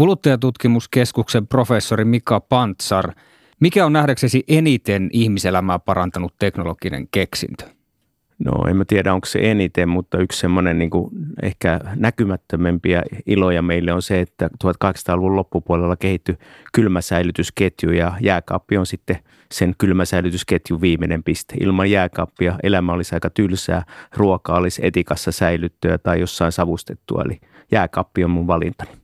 Kuluttajatutkimuskeskuksen professori Mika Pantsar, mikä on nähdäksesi eniten ihmiselämää parantanut teknologinen keksintö? No en mä tiedä, onko se eniten, mutta yksi semmoinen niin ehkä näkymättömämpiä iloja meille on se, että 1800-luvun loppupuolella kehittyi kylmäsäilytysketju ja jääkaappi on sitten sen kylmäsäilytysketjun viimeinen piste. Ilman jääkaappia elämä olisi aika tylsää, ruoka olisi etikassa säilyttyä tai jossain savustettua, eli jääkaappi on mun valintani.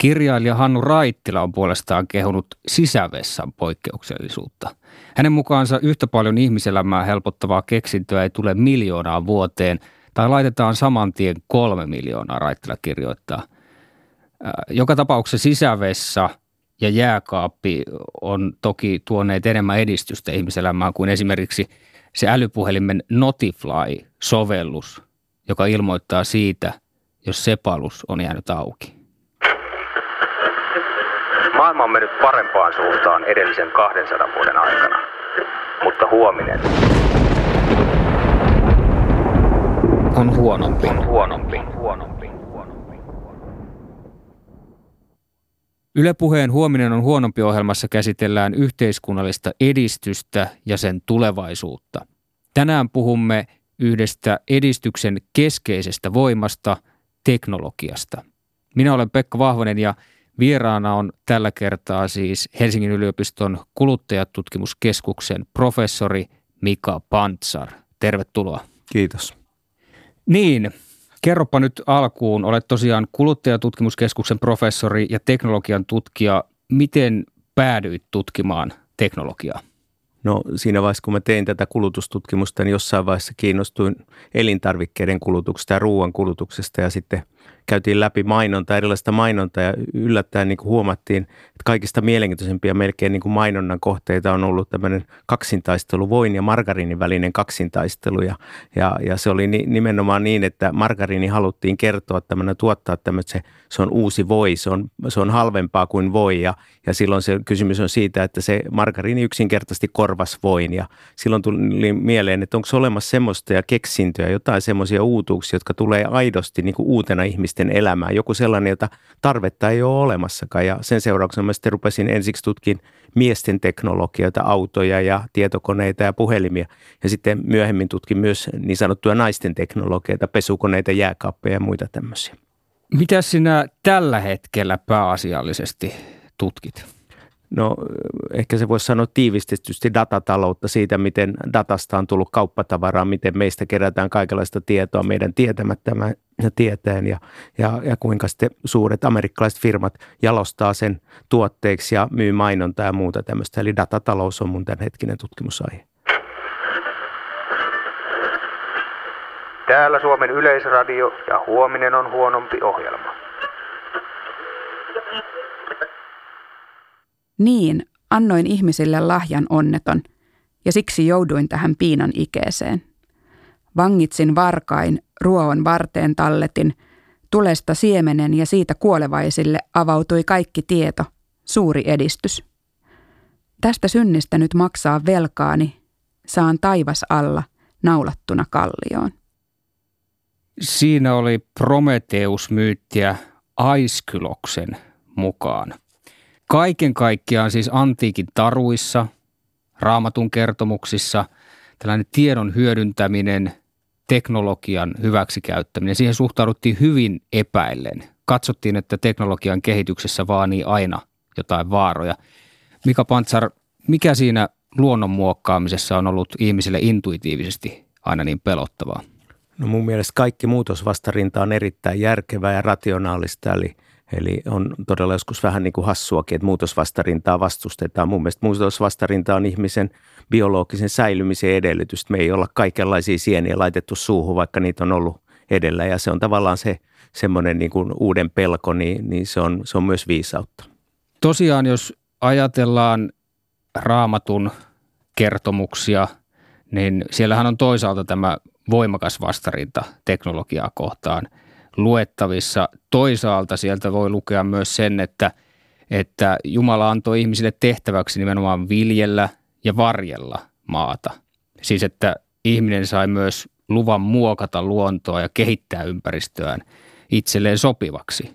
Kirjailija Hannu Raittila on puolestaan kehunut sisävessan poikkeuksellisuutta. Hänen mukaansa yhtä paljon ihmiselämää helpottavaa keksintöä ei tule miljoonaa vuoteen tai laitetaan saman tien kolme miljoonaa, Raittila kirjoittaa. Joka tapauksessa sisävessa ja jääkaappi on toki tuoneet enemmän edistystä ihmiselämään kuin esimerkiksi se älypuhelimen Notifly-sovellus, joka ilmoittaa siitä, jos sepalus on jäänyt auki. Maailma on mennyt parempaan suuntaan edellisen 200 vuoden aikana, mutta huominen on huonompi. On huonompi. huonompi. Yle Puheen huominen on huonompi ohjelmassa käsitellään yhteiskunnallista edistystä ja sen tulevaisuutta. Tänään puhumme yhdestä edistyksen keskeisestä voimasta, teknologiasta. Minä olen Pekka Vahvonen ja Vieraana on tällä kertaa siis Helsingin yliopiston kuluttajatutkimuskeskuksen professori Mika Pantsar. Tervetuloa. Kiitos. Niin, kerropa nyt alkuun, olet tosiaan kuluttajatutkimuskeskuksen professori ja teknologian tutkija. Miten päädyit tutkimaan teknologiaa? No siinä vaiheessa, kun mä tein tätä kulutustutkimusta, niin jossain vaiheessa kiinnostuin elintarvikkeiden kulutuksesta ja ruoan kulutuksesta ja sitten – käytiin läpi mainonta, erilaista mainontaa ja yllättäen niin kuin huomattiin, että kaikista mielenkiintoisempia melkein niin kuin mainonnan kohteita on ollut tämmöinen kaksintaistelu, voin ja margariinin välinen kaksintaistelu ja, ja, ja se oli ni, nimenomaan niin, että margariini haluttiin kertoa tämmöinen tuottaa tämmöinen, se, se on uusi voi, se on, se on halvempaa kuin voi ja, ja silloin se kysymys on siitä, että se margariini yksinkertaisesti korvas voin ja silloin tuli mieleen, että onko olemassa semmoista ja keksintöä, jotain semmoisia uutuuksia, jotka tulee aidosti niin kuin uutena ihmisten elämään. Joku sellainen, jota tarvetta ei ole olemassakaan. Ja sen seurauksena mä sitten rupesin ensiksi tutkin miesten teknologioita, autoja ja tietokoneita ja puhelimia. Ja sitten myöhemmin tutkin myös niin sanottuja naisten teknologioita, pesukoneita, jääkaappeja ja muita tämmöisiä. Mitä sinä tällä hetkellä pääasiallisesti tutkit? No ehkä se voisi sanoa tiivistetysti datataloutta siitä, miten datasta on tullut kauppatavaraa, miten meistä kerätään kaikenlaista tietoa meidän tietämättömän tieteen ja, ja, ja kuinka sitten suuret amerikkalaiset firmat jalostaa sen tuotteeksi ja myy mainontaa ja muuta tämmöistä. Eli datatalous on mun tämänhetkinen tutkimusaihe. Täällä Suomen Yleisradio ja huominen on huonompi ohjelma. Niin, annoin ihmisille lahjan onneton, ja siksi jouduin tähän piinan ikeeseen. Vangitsin varkain, ruoon varteen talletin, tulesta siemenen ja siitä kuolevaisille avautui kaikki tieto, suuri edistys. Tästä synnistä nyt maksaa velkaani, saan taivas alla, naulattuna kallioon. Siinä oli Prometeus-myyttiä Aiskyloksen mukaan. Kaiken kaikkiaan siis antiikin taruissa, raamatun kertomuksissa, tällainen tiedon hyödyntäminen, teknologian hyväksikäyttäminen, siihen suhtauduttiin hyvin epäillen. Katsottiin, että teknologian kehityksessä vaanii aina jotain vaaroja. Mika Pantsar, mikä siinä luonnon muokkaamisessa on ollut ihmisille intuitiivisesti aina niin pelottavaa? No mun mielestä kaikki muutosvastarinta on erittäin järkevää ja rationaalista, eli – Eli on todella joskus vähän niin kuin hassuakin, että muutosvastarintaa vastustetaan. Mun mielestä muutosvastarinta on ihmisen biologisen säilymisen edellytys. Me ei olla kaikenlaisia sieniä laitettu suuhun, vaikka niitä on ollut edellä. Ja se on tavallaan se semmoinen niin kuin uuden pelko, niin, niin se, on, se on myös viisautta. Tosiaan, jos ajatellaan raamatun kertomuksia, niin siellähän on toisaalta tämä voimakas vastarinta teknologiaa kohtaan – luettavissa. Toisaalta sieltä voi lukea myös sen, että, että Jumala antoi ihmisille tehtäväksi nimenomaan viljellä ja varjella maata. Siis että ihminen sai myös luvan muokata luontoa ja kehittää ympäristöään itselleen sopivaksi.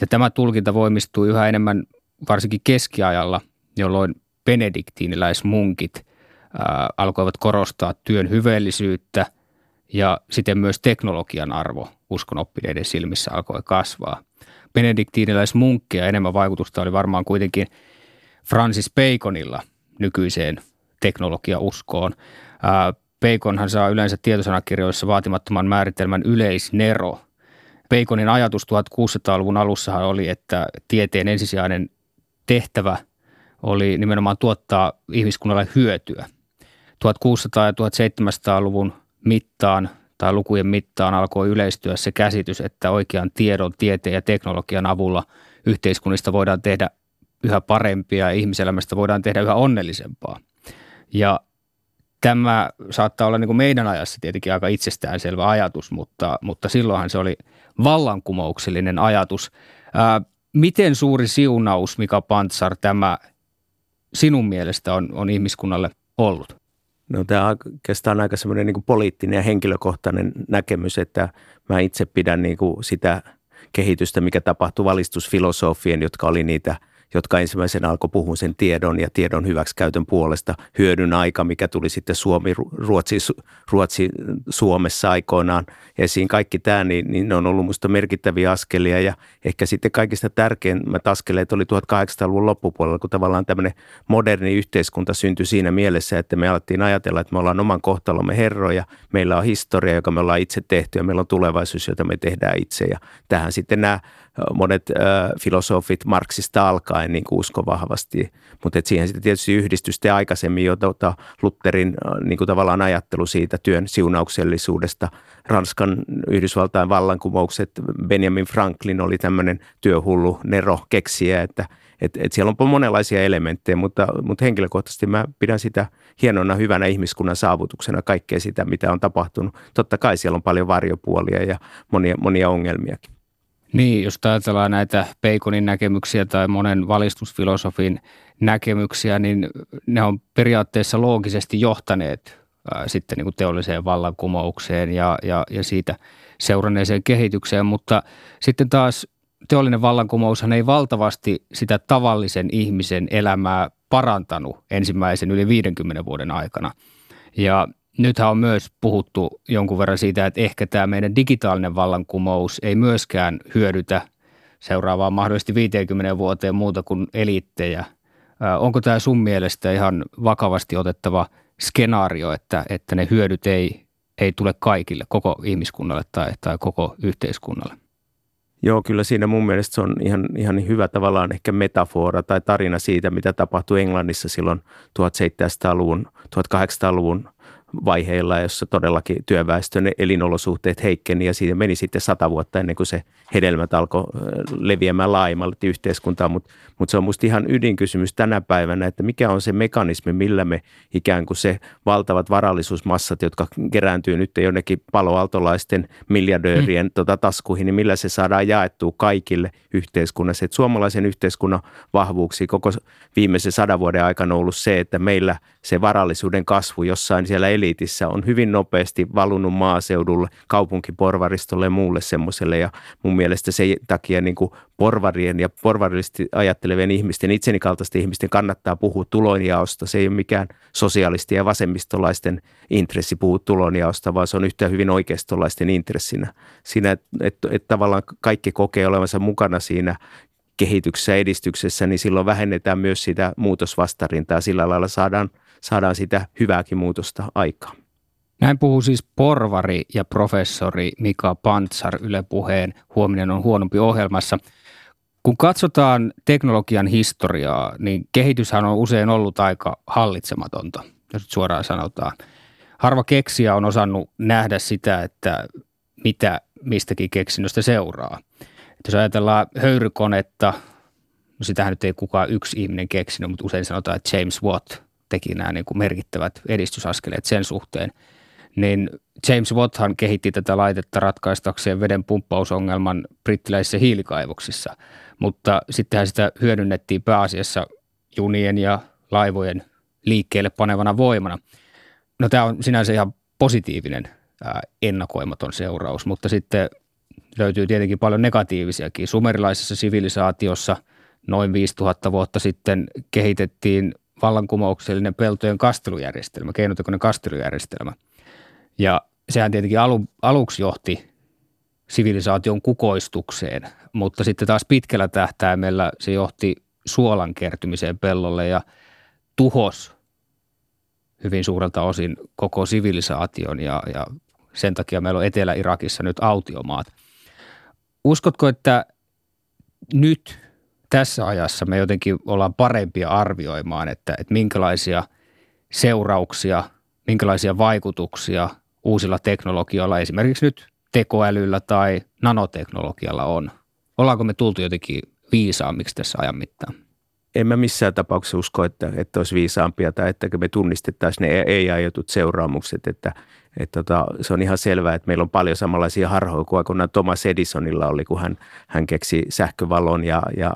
Ja tämä tulkinta voimistuu yhä enemmän varsinkin keskiajalla, jolloin benediktiiniläismunkit alkoivat korostaa työn hyveellisyyttä ja siten myös teknologian arvo uskonoppineiden silmissä alkoi kasvaa. Benediktiiniläismunkkeja enemmän vaikutusta oli varmaan kuitenkin Francis Baconilla nykyiseen teknologiauskoon. Baconhan saa yleensä tietosanakirjoissa vaatimattoman määritelmän yleisnero. Baconin ajatus 1600-luvun alussahan oli, että tieteen ensisijainen tehtävä oli nimenomaan tuottaa ihmiskunnalle hyötyä. 1600- ja 1700-luvun mittaan tai lukujen mittaan alkoi yleistyä se käsitys, että oikean tiedon, tieteen ja teknologian avulla yhteiskunnista voidaan tehdä yhä parempia ja ihmiselämästä voidaan tehdä yhä onnellisempaa. Ja tämä saattaa olla niin kuin meidän ajassa tietenkin aika itsestäänselvä ajatus, mutta, mutta silloinhan se oli vallankumouksellinen ajatus. Ää, miten suuri siunaus, Mika Pantsar, tämä sinun mielestä on, on ihmiskunnalle ollut? No tämä on oikeastaan aika semmoinen niin poliittinen ja henkilökohtainen näkemys, että mä itse pidän niin kuin sitä kehitystä, mikä tapahtui valistusfilosofien, jotka oli niitä – jotka ensimmäisenä alkoi puhua sen tiedon ja tiedon hyväksikäytön puolesta. Hyödyn aika, mikä tuli sitten Suomi, Ruotsi, Ruotsi Suomessa aikoinaan esiin. Kaikki tämä, niin, niin ne on ollut minusta merkittäviä askelia ja ehkä sitten kaikista tärkeimmät askeleet oli 1800-luvun loppupuolella, kun tavallaan tämmöinen moderni yhteiskunta syntyi siinä mielessä, että me alettiin ajatella, että me ollaan oman kohtalomme herroja, meillä on historia, joka me ollaan itse tehty ja meillä on tulevaisuus, jota me tehdään itse ja tähän sitten nämä monet äh, filosofit Marksista alkaen niin kuin usko vahvasti, mutta siihen sitten tietysti yhdistystä aikaisemmin jo tota Lutherin äh, niin kuin tavallaan ajattelu siitä työn siunauksellisuudesta. Ranskan Yhdysvaltain vallankumoukset, Benjamin Franklin oli tämmöinen työhullu Nero keksiä, että et, et siellä on monenlaisia elementtejä, mutta, mutta henkilökohtaisesti mä pidän sitä hienona, hyvänä ihmiskunnan saavutuksena, kaikkea sitä, mitä on tapahtunut. Totta kai siellä on paljon varjopuolia ja monia, monia ongelmiakin. Niin, jos ajatellaan näitä Baconin näkemyksiä tai monen valistusfilosofin näkemyksiä, niin ne on periaatteessa loogisesti johtaneet ää, sitten niin kuin teolliseen vallankumoukseen ja, ja, ja siitä seuranneeseen kehitykseen, mutta sitten taas teollinen vallankumoushan ei valtavasti sitä tavallisen ihmisen elämää parantanut ensimmäisen yli 50 vuoden aikana. Ja nythän on myös puhuttu jonkun verran siitä, että ehkä tämä meidän digitaalinen vallankumous ei myöskään hyödytä seuraavaan mahdollisesti 50 vuoteen muuta kuin eliittejä. Onko tämä sun mielestä ihan vakavasti otettava skenaario, että, että ne hyödyt ei, ei tule kaikille, koko ihmiskunnalle tai, tai koko yhteiskunnalle? Joo, kyllä siinä mun mielestä se on ihan, ihan hyvä tavallaan ehkä metafora tai tarina siitä, mitä tapahtui Englannissa silloin 1700-luvun, 1800-luvun vaiheilla, jossa todellakin työväestön elinolosuhteet heikkeni ja siitä meni sitten sata vuotta ennen kuin se hedelmät alkoi leviämään laajemmalle yhteiskuntaan, mutta mut se on musta ihan ydinkysymys tänä päivänä, että mikä on se mekanismi, millä me ikään kuin se valtavat varallisuusmassat, jotka kerääntyy nyt jonnekin paloaltolaisten miljardöörien mm. tota, taskuihin, niin millä se saadaan jaettua kaikille yhteiskunnassa. Et suomalaisen yhteiskunnan vahvuuksi koko viimeisen sadan vuoden aikana on ollut se, että meillä se varallisuuden kasvu jossain siellä eliitissä on hyvin nopeasti valunut maaseudulle, kaupunkiporvaristolle ja muulle semmoiselle ja mun mielestä sen takia niin kuin porvarien ja porvarillisesti ajattelevien ihmisten, itseni kaltaisten ihmisten kannattaa puhua tulonjaosta. Se ei ole mikään sosialisti- ja vasemmistolaisten intressi puhua tulonjaosta, vaan se on yhtä hyvin oikeistolaisten intressinä. Siinä, että et, et tavallaan kaikki kokee olevansa mukana siinä kehityksessä edistyksessä, niin silloin vähennetään myös sitä muutosvastarintaa. Sillä lailla saadaan, saadaan sitä hyvääkin muutosta aikaan. Näin puhuu siis porvari ja professori Mika Pantsar Yle Puheen Huominen on huonompi ohjelmassa. Kun katsotaan teknologian historiaa, niin kehityshän on usein ollut aika hallitsematonta, jos suoraan sanotaan. Harva keksiä on osannut nähdä sitä, että mitä mistäkin keksinnöstä seuraa. Jos ajatellaan höyrykonetta, no sitähän nyt ei kukaan yksi ihminen keksinyt, mutta usein sanotaan, että James Watt teki nämä niin kuin merkittävät edistysaskeleet sen suhteen – niin James Watthan kehitti tätä laitetta ratkaistakseen veden pumppausongelman brittiläisissä hiilikaivoksissa, mutta sittenhän sitä hyödynnettiin pääasiassa junien ja laivojen liikkeelle panevana voimana. No tämä on sinänsä ihan positiivinen ennakoimaton seuraus, mutta sitten löytyy tietenkin paljon negatiivisiakin. Sumerilaisessa sivilisaatiossa noin 5000 vuotta sitten kehitettiin vallankumouksellinen peltojen kastelujärjestelmä, keinotekoinen kastelujärjestelmä. Ja sehän tietenkin alu, aluksi johti sivilisaation kukoistukseen, mutta sitten taas pitkällä tähtäimellä se johti suolan kertymiseen pellolle ja tuhos hyvin suurelta osin koko sivilisaation ja, ja sen takia meillä on Etelä-Irakissa nyt autiomaat. Uskotko, että nyt tässä ajassa me jotenkin ollaan parempia arvioimaan, että, että minkälaisia seurauksia, minkälaisia vaikutuksia uusilla teknologioilla, esimerkiksi nyt tekoälyllä tai nanoteknologialla on? Ollaanko me tultu jotenkin viisaammiksi tässä ajan mittaan? En mä missään tapauksessa usko, että, että olisi viisaampia tai että me tunnistettaisiin ne ei-aiotut seuraamukset, että, että tota, se on ihan selvää, että meillä on paljon samanlaisia harhoja kuin Thomas Edisonilla oli, kun hän, hän keksi sähkövalon ja, ja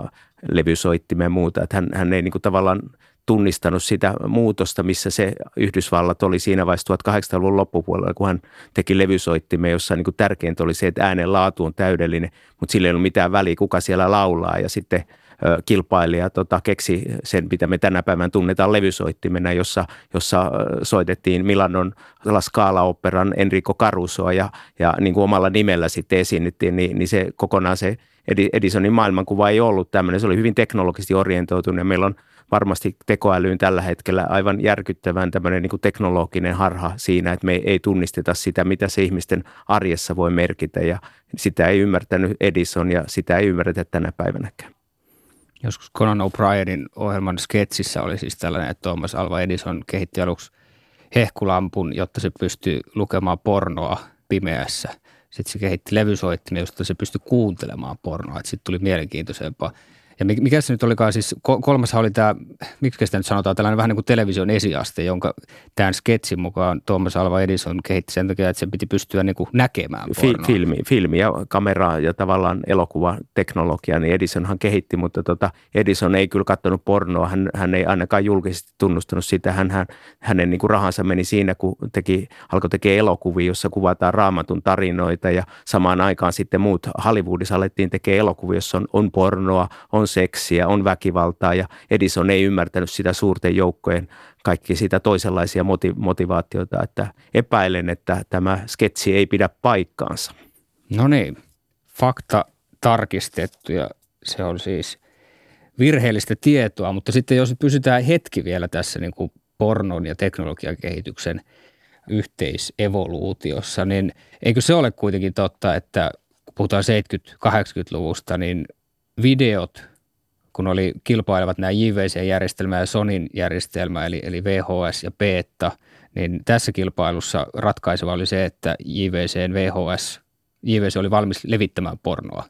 levysoittimen ja muuta. Että hän, hän ei niin tavallaan tunnistanut sitä muutosta, missä se Yhdysvallat oli siinä vaiheessa 1800-luvun loppupuolella, kun hän teki levysoittimen, jossa niin tärkeintä oli se, että äänen laatu on täydellinen, mutta sillä ei ollut mitään väliä, kuka siellä laulaa. Ja sitten kilpailija tota, keksi sen, mitä me tänä päivänä tunnetaan levysoittimena, jossa, jossa soitettiin Milanon La Scala-operan Enrico Carusoa ja, ja niin kuin omalla nimellä sitten esiinnyttiin, niin, niin se kokonaan se Edisonin maailmankuva ei ollut tämmöinen. Se oli hyvin teknologisesti orientoitunut ja meillä on varmasti tekoälyyn tällä hetkellä aivan järkyttävän tämmöinen niin kuin teknologinen harha siinä, että me ei tunnisteta sitä, mitä se ihmisten arjessa voi merkitä ja sitä ei ymmärtänyt Edison ja sitä ei ymmärretä tänä päivänäkään. Joskus Conan O'Brienin ohjelman sketsissä oli siis tällainen, että Thomas Alva Edison kehitti aluksi hehkulampun, jotta se pystyy lukemaan pornoa pimeässä. Sitten se kehitti levysoittimen, josta se pystyi kuuntelemaan pornoa. Sitten tuli mielenkiintoisempaa. Ja mikä se nyt olikaan? Siis, kolmas oli tämä, miksi sitä nyt sanotaan, tällainen vähän niin kuin television esiaste, jonka tämän sketsin mukaan Thomas Alva Edison kehitti sen takia, että se piti pystyä niin kuin näkemään pornoa. Filmi, filmi ja kamera ja tavallaan elokuvateknologia, niin Edisonhan kehitti, mutta tota Edison ei kyllä katsonut pornoa, hän, hän ei ainakaan julkisesti tunnustanut sitä, hän, hän, hänen niin kuin rahansa meni siinä, kun teki, alkoi tekemään elokuvia, jossa kuvataan raamatun tarinoita ja samaan aikaan sitten muut Hollywoodissa alettiin tekemään elokuvia, jossa on, on pornoa, on seksiä, on väkivaltaa ja Edison ei ymmärtänyt sitä suurten joukkojen kaikki sitä toisenlaisia motivaatioita, että epäilen, että tämä sketsi ei pidä paikkaansa. No niin, fakta tarkistettu ja se on siis virheellistä tietoa, mutta sitten jos pysytään hetki vielä tässä niin kuin pornon ja teknologian kehityksen yhteisevoluutiossa, niin eikö se ole kuitenkin totta, että kun puhutaan 70-80-luvusta, niin videot kun oli kilpailevat nämä JVC-järjestelmä ja Sonin järjestelmä, eli, eli VHS ja Beta, niin tässä kilpailussa ratkaiseva oli se, että JVCn VHS, JVC oli valmis levittämään pornoa.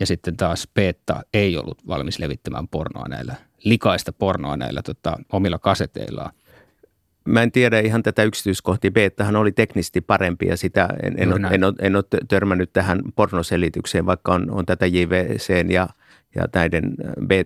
Ja sitten taas Beta ei ollut valmis levittämään pornoa näillä, likaista pornoa näillä tota, omilla kaseteillaan. Mä en tiedä ihan tätä yksityiskohtia. Beettahan oli teknisesti parempi ja sitä en, en, ole, en, ole, en ole törmännyt tähän pornoselitykseen, vaikka on, on tätä JVCn ja – ja näiden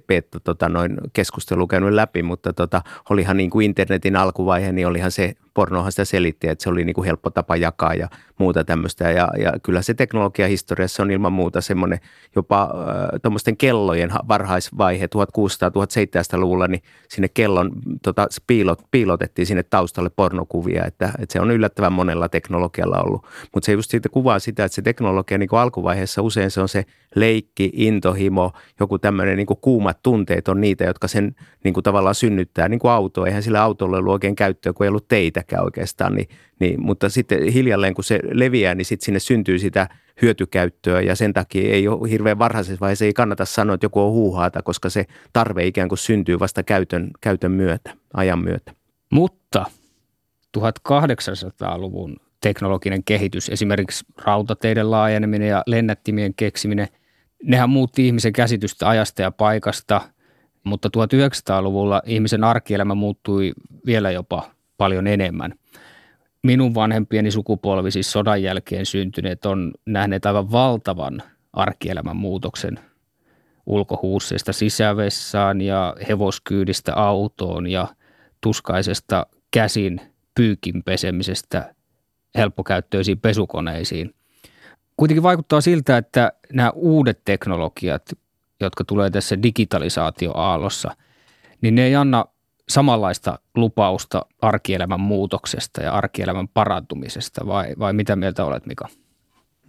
beta tota, noin keskustelu käynyt läpi, mutta tota, olihan niin kuin internetin alkuvaihe, niin olihan se pornohan sitä selitti, että se oli niin kuin helppo tapa jakaa ja muuta tämmöistä. Ja, ja kyllä se teknologiahistoriassa on ilman muuta semmoinen jopa äh, tuommoisten kellojen varhaisvaihe 1600-1700-luvulla, niin sinne kellon tota, piilot, piilotettiin sinne taustalle pornokuvia, että, että se on yllättävän monella teknologialla ollut. Mutta se just siitä kuvaa sitä, että se teknologia niin kuin alkuvaiheessa usein se on se leikki, intohimo, joku tämmöinen niin kuumat tunteet on niitä, jotka sen niin kuin tavallaan synnyttää, niin kuin auto. Eihän sillä autolla ollut oikein käyttöä, kun ei ollut teitä sitäkään oikeastaan, niin, niin, mutta sitten hiljalleen kun se leviää, niin sitten sinne syntyy sitä hyötykäyttöä ja sen takia ei ole hirveän varhaisessa vaiheessa ei kannata sanoa, että joku on huuhaata, koska se tarve ikään kuin syntyy vasta käytön, käytön myötä, ajan myötä. Mutta 1800-luvun teknologinen kehitys, esimerkiksi rautateiden laajeneminen ja lennättimien keksiminen, nehän muutti ihmisen käsitystä ajasta ja paikasta, mutta 1900-luvulla ihmisen arkielämä muuttui vielä jopa paljon enemmän. Minun vanhempieni sukupolvi, siis sodan jälkeen syntyneet, on nähneet aivan valtavan arkielämän muutoksen ulkohuusseista sisävessaan ja hevoskyydistä autoon ja tuskaisesta käsin pyykin pesemisestä helppokäyttöisiin pesukoneisiin. Kuitenkin vaikuttaa siltä, että nämä uudet teknologiat, jotka tulee tässä digitalisaatioaallossa, niin ne ei anna samanlaista lupausta arkielämän muutoksesta ja arkielämän parantumisesta vai, vai mitä mieltä olet Mika?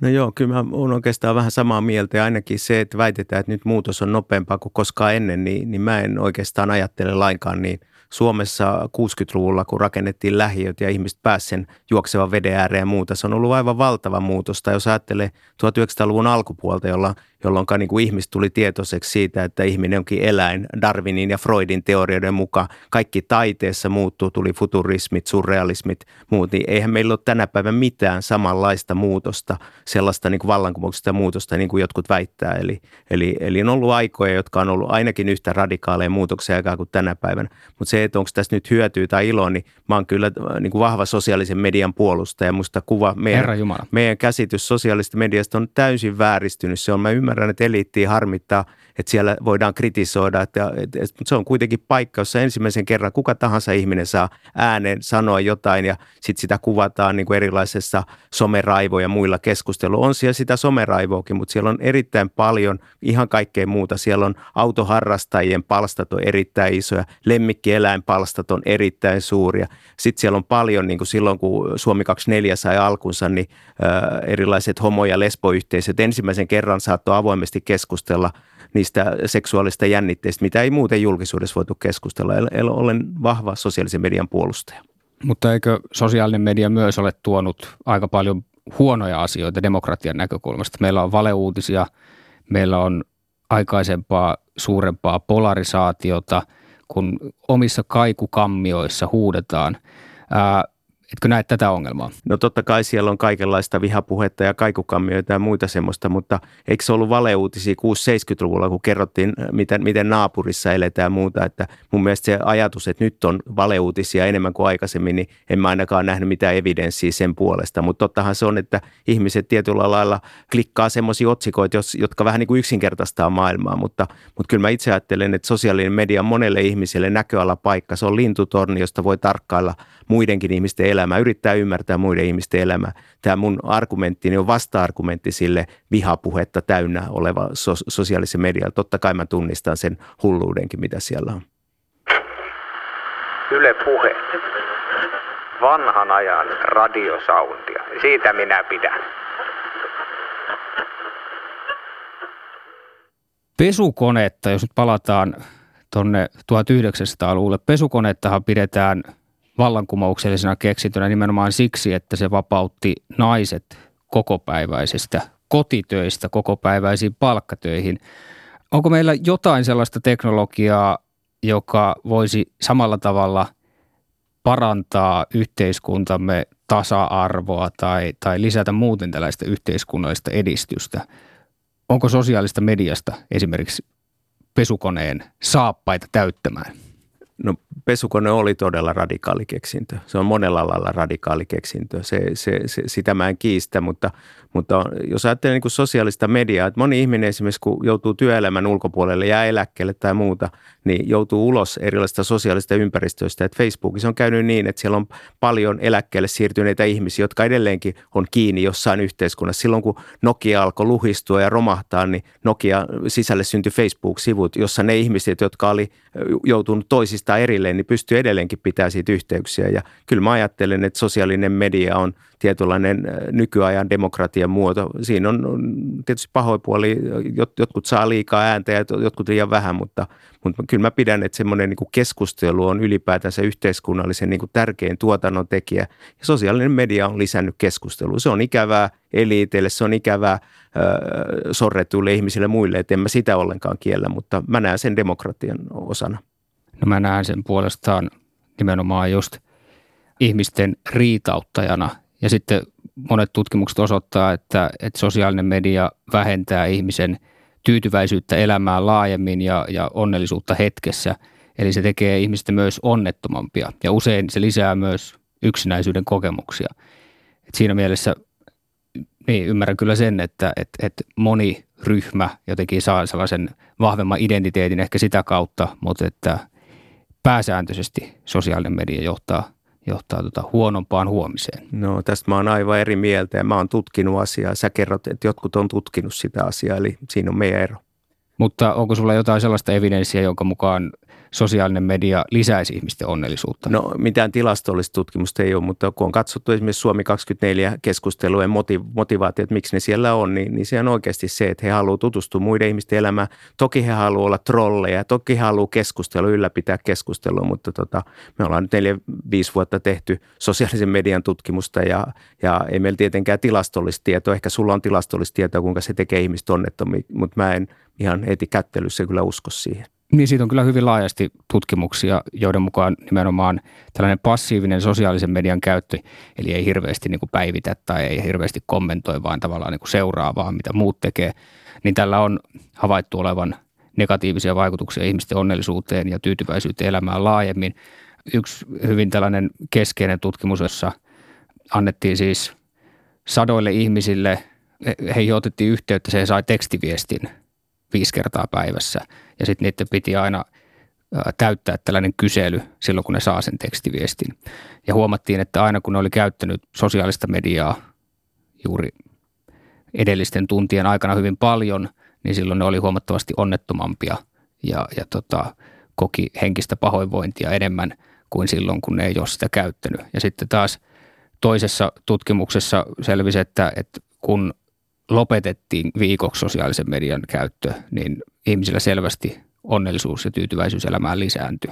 No joo, kyllä mä olen oikeastaan vähän samaa mieltä ja ainakin se, että väitetään, että nyt muutos on nopeampaa kuin koskaan ennen, niin, niin mä en oikeastaan ajattele lainkaan niin – Suomessa 60-luvulla, kun rakennettiin lähiöt ja ihmiset pääsivät sen juoksevan veden ääreen ja muuta. Se on ollut aivan valtava muutos. Tai jos ajattelee 1900-luvun alkupuolta, jolla jolloin niin kuin ihmiset tuli tietoiseksi siitä, että ihminen onkin eläin Darwinin ja Freudin teorioiden mukaan. Kaikki taiteessa muuttuu, tuli futurismit, surrealismit, muut. Niin eihän meillä ole tänä päivänä mitään samanlaista muutosta, sellaista niin kuin vallankumouksesta muutosta, niin kuin jotkut väittää. Eli, eli, eli on ollut aikoja, jotka on ollut ainakin yhtä radikaaleja muutoksia aikaa kuin tänä päivänä. Mutta se, että onko tässä nyt hyötyä tai ilo, niin mä oon kyllä äh, niin kuin vahva sosiaalisen median puolustaja. Musta kuva, meidän, meidän käsitys sosiaalista mediasta on täysin vääristynyt. Se on, mä ymmärrän, ymmärrän, että eliittiä harmittaa, että siellä voidaan kritisoida, että, että, että se on kuitenkin paikka, jossa ensimmäisen kerran kuka tahansa ihminen saa äänen sanoa jotain ja sitten sitä kuvataan niin kuin erilaisessa someraivo ja muilla keskustelu. On siellä sitä someraivoakin, mutta siellä on erittäin paljon ihan kaikkea muuta. Siellä on autoharrastajien palstat on erittäin isoja, lemmikkieläinpalstat on erittäin suuria. Sitten siellä on paljon, niin kuin silloin kun Suomi 24 sai alkunsa, niin erilaiset homo- ja lesboyhteisöt ensimmäisen kerran saattoi avoimesti keskustella niistä seksuaalista jännitteistä, mitä ei muuten julkisuudessa voitu keskustella. Olen vahva sosiaalisen median puolustaja. Mutta eikö sosiaalinen media myös ole tuonut aika paljon huonoja asioita demokratian näkökulmasta? Meillä on valeuutisia, meillä on aikaisempaa suurempaa polarisaatiota, kun omissa kaikukammioissa huudetaan. Ää, Etkö näe tätä ongelmaa? No totta kai siellä on kaikenlaista vihapuhetta ja kaikukammioita ja muita semmoista, mutta eikö se ollut valeuutisia 6-70-luvulla, kun kerrottiin, äh, miten, miten naapurissa eletään ja muuta. Että mun mielestä se ajatus, että nyt on valeuutisia enemmän kuin aikaisemmin, niin en mä ainakaan nähnyt mitään evidenssiä sen puolesta. Mutta tottahan se on, että ihmiset tietyllä lailla klikkaa semmoisia otsikoita, jotka vähän niin kuin yksinkertaistaa maailmaa. Mutta, mutta kyllä mä itse ajattelen, että sosiaalinen media on monelle ihmiselle näköalapaikka. Se on lintutorni, josta voi tarkkailla muidenkin ihmisten elämää, yrittää ymmärtää muiden ihmisten elämää. Tämä mun argumentti on vasta-argumentti sille vihapuhetta täynnä oleva so- sosiaalisen medialla. Totta kai mä tunnistan sen hulluudenkin, mitä siellä on. Yle Puhe. Vanhan ajan radiosauntia. Siitä minä pidän. Pesukonetta, jos nyt palataan tuonne 1900-luvulle, pesukonettahan pidetään – vallankumouksellisena keksintönä nimenomaan siksi, että se vapautti naiset kokopäiväisistä kotitöistä kokopäiväisiin palkkatöihin. Onko meillä jotain sellaista teknologiaa, joka voisi samalla tavalla parantaa yhteiskuntamme tasa-arvoa tai, tai lisätä muuten tällaista yhteiskunnallista edistystä? Onko sosiaalista mediasta esimerkiksi pesukoneen saappaita täyttämään? No pesukone oli todella radikaali keksintö. Se on monella lailla radikaali keksintö. Se, se, se, sitä mä en kiistä, mutta, mutta jos ajattelee niin sosiaalista mediaa, että moni ihminen esimerkiksi kun joutuu työelämän ulkopuolelle, jää eläkkeelle tai muuta, niin joutuu ulos erilaisista sosiaalista ympäristöistä. Että Facebookissa on käynyt niin, että siellä on paljon eläkkeelle siirtyneitä ihmisiä, jotka edelleenkin on kiinni jossain yhteiskunnassa. Silloin kun Nokia alkoi luhistua ja romahtaa, niin Nokia sisälle syntyi Facebook-sivut, jossa ne ihmiset, jotka oli joutunut toisistaan erilleen, niin pystyy edelleenkin pitää siitä yhteyksiä. Ja kyllä mä ajattelen, että sosiaalinen media on tietynlainen äh, nykyajan demokratian muoto. Siinä on tietysti pahoipuoli, jotkut saa liikaa ääntä ja jotkut liian vähän, mutta, mutta kyllä mä pidän, että semmoinen niin keskustelu on ylipäätänsä yhteiskunnallisen niin kuin tärkein tuotannon tekijä. Ja sosiaalinen media on lisännyt keskustelua. Se on ikävää eliiteille, se on ikävää äh, sorretuille ihmisille muille, että en mä sitä ollenkaan kiellä, mutta mä näen sen demokratian osana. No mä näen sen puolestaan nimenomaan just ihmisten riitauttajana ja sitten monet tutkimukset osoittaa, että, että sosiaalinen media vähentää ihmisen tyytyväisyyttä elämään laajemmin ja, ja onnellisuutta hetkessä. Eli se tekee ihmistä myös onnettomampia ja usein se lisää myös yksinäisyyden kokemuksia. Et siinä mielessä niin, ymmärrän kyllä sen, että, että, että moni ryhmä jotenkin saa sellaisen vahvemman identiteetin ehkä sitä kautta, mutta että pääsääntöisesti sosiaalinen media johtaa johtaa tota huonompaan huomiseen. No tästä mä oon aivan eri mieltä ja mä oon tutkinut asiaa. Sä kerrot, että jotkut on tutkinut sitä asiaa, eli siinä on meidän ero. Mutta onko sulla jotain sellaista evidenssiä, jonka mukaan sosiaalinen media lisäisi ihmisten onnellisuutta? No mitään tilastollista tutkimusta ei ole, mutta kun on katsottu esimerkiksi Suomi 24 keskustelujen motivaatiot, miksi ne siellä on, niin, niin se on oikeasti se, että he haluavat tutustua muiden ihmisten elämään. Toki he haluavat olla trolleja, toki he haluavat keskustella, ylläpitää keskustelua, mutta tota, me ollaan nyt neljä, viisi vuotta tehty sosiaalisen median tutkimusta ja, ja ei meillä tietenkään tilastollista tietoa. Ehkä sulla on tilastollista tietoa, kuinka se tekee ihmistä onnettomia, mutta mä en ihan heti kättelyssä kyllä usko siihen. Niin siitä on kyllä hyvin laajasti tutkimuksia, joiden mukaan nimenomaan tällainen passiivinen sosiaalisen median käyttö, eli ei hirveästi niin kuin päivitä tai ei hirveästi kommentoi, vaan tavallaan niin kuin seuraa vaan, mitä muut tekee, niin tällä on havaittu olevan negatiivisia vaikutuksia ihmisten onnellisuuteen ja tyytyväisyyteen elämään laajemmin. Yksi hyvin tällainen keskeinen tutkimus, jossa annettiin siis sadoille ihmisille, heihin otettiin yhteyttä, se sai tekstiviestin viisi kertaa päivässä – ja sitten niiden piti aina täyttää tällainen kysely silloin, kun ne saa sen tekstiviestin. Ja huomattiin, että aina kun ne oli käyttänyt sosiaalista mediaa juuri edellisten tuntien aikana hyvin paljon, niin silloin ne oli huomattavasti onnettomampia ja, ja tota, koki henkistä pahoinvointia enemmän kuin silloin, kun ne ei ole sitä käyttänyt. Ja sitten taas toisessa tutkimuksessa selvisi, että, että kun lopetettiin viikoksi sosiaalisen median käyttö, niin ihmisillä selvästi onnellisuus ja tyytyväisyys elämään lisääntyy.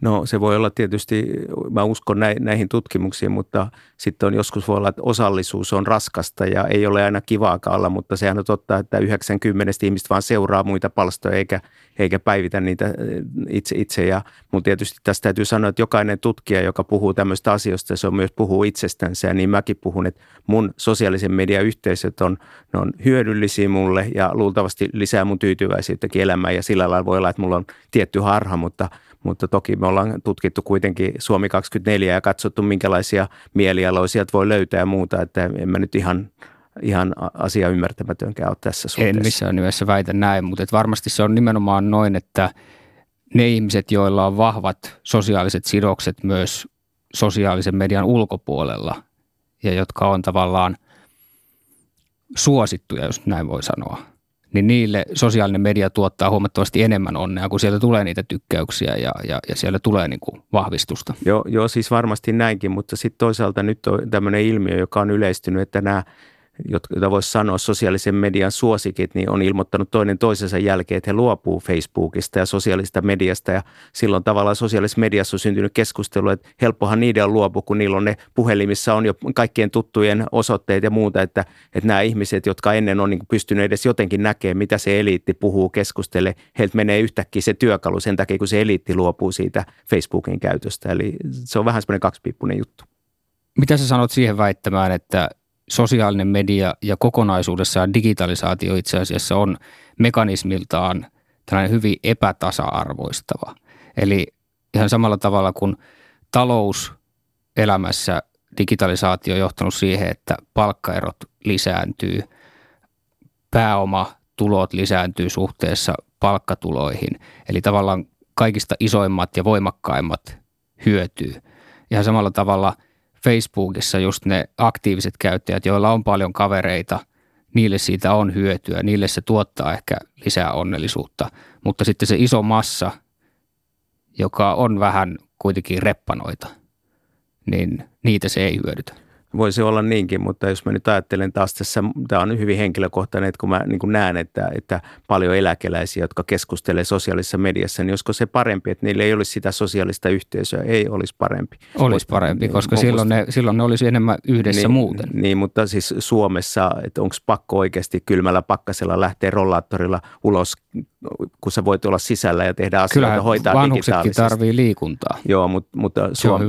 No se voi olla tietysti, mä uskon näihin tutkimuksiin, mutta sitten on joskus voi olla, että osallisuus on raskasta ja ei ole aina kivaa olla, mutta sehän on totta, että 90 ihmistä vaan seuraa muita palstoja eikä, eikä päivitä niitä eh, itse itse. Ja mun tietysti tästä täytyy sanoa, että jokainen tutkija, joka puhuu tämmöistä asioista, se on myös puhuu itsestänsä ja niin mäkin puhun, että mun sosiaalisen median yhteisöt on, ne on hyödyllisiä mulle ja luultavasti lisää mun tyytyväisyyttäkin elämään ja sillä lailla voi olla, että mulla on tietty harha, mutta – mutta toki me ollaan tutkittu kuitenkin Suomi 24 ja katsottu, minkälaisia mielialoja sieltä voi löytää ja muuta, että en mä nyt ihan ihan asia ymmärtämätönkään ole tässä suhteessa. En missään nimessä väitä näin, mutta että varmasti se on nimenomaan noin, että ne ihmiset, joilla on vahvat sosiaaliset sidokset myös sosiaalisen median ulkopuolella ja jotka on tavallaan suosittuja, jos näin voi sanoa, niin niille sosiaalinen media tuottaa huomattavasti enemmän onnea, kun sieltä tulee niitä tykkäyksiä ja, ja, ja siellä tulee niin kuin vahvistusta. Joo, joo, siis varmasti näinkin, mutta sitten toisaalta nyt on tämmöinen ilmiö, joka on yleistynyt, että nämä joita voisi sanoa sosiaalisen median suosikit, niin on ilmoittanut toinen toisensa jälkeen, että he luopuu Facebookista ja sosiaalista mediasta. Ja silloin tavallaan sosiaalisessa mediassa on syntynyt keskustelu, että helppohan niiden on luopua, kun niillä on ne puhelimissa on jo kaikkien tuttujen osoitteet ja muuta, että, että nämä ihmiset, jotka ennen on niin pystynyt edes jotenkin näkemään, mitä se eliitti puhuu, keskustele, heiltä menee yhtäkkiä se työkalu sen takia, kun se eliitti luopuu siitä Facebookin käytöstä. Eli se on vähän semmoinen kaksipiippunen juttu. Mitä sä sanot siihen väittämään, että sosiaalinen media ja kokonaisuudessaan digitalisaatio itse asiassa on mekanismiltaan tällainen hyvin epätasa-arvoistava. Eli ihan samalla tavalla kuin talouselämässä digitalisaatio on johtanut siihen, että palkkaerot lisääntyy, pääomatulot lisääntyy suhteessa palkkatuloihin. Eli tavallaan kaikista isoimmat ja voimakkaimmat hyötyy. Ihan samalla tavalla – Facebookissa just ne aktiiviset käyttäjät, joilla on paljon kavereita, niille siitä on hyötyä, niille se tuottaa ehkä lisää onnellisuutta, mutta sitten se iso massa, joka on vähän kuitenkin reppanoita, niin niitä se ei hyödytä. Voisi olla niinkin, mutta jos mä nyt ajattelen taas tässä, tämä on hyvin henkilökohtainen, että kun mä niin kuin näen, että, että paljon eläkeläisiä, jotka keskustelee sosiaalisessa mediassa, niin olisiko se parempi, että niillä ei olisi sitä sosiaalista yhteisöä, ei olisi parempi. Olisi parempi, niin, koska silloin ne, silloin ne olisi enemmän yhdessä niin, muuten. Niin, mutta siis Suomessa, että onko pakko oikeasti kylmällä pakkasella lähteä rollaattorilla ulos, kun sä voit olla sisällä ja tehdä asioita, Kyllähän hoitaa vanhuksetkin tarvii liikuntaa. Joo, mutta, mutta Suom-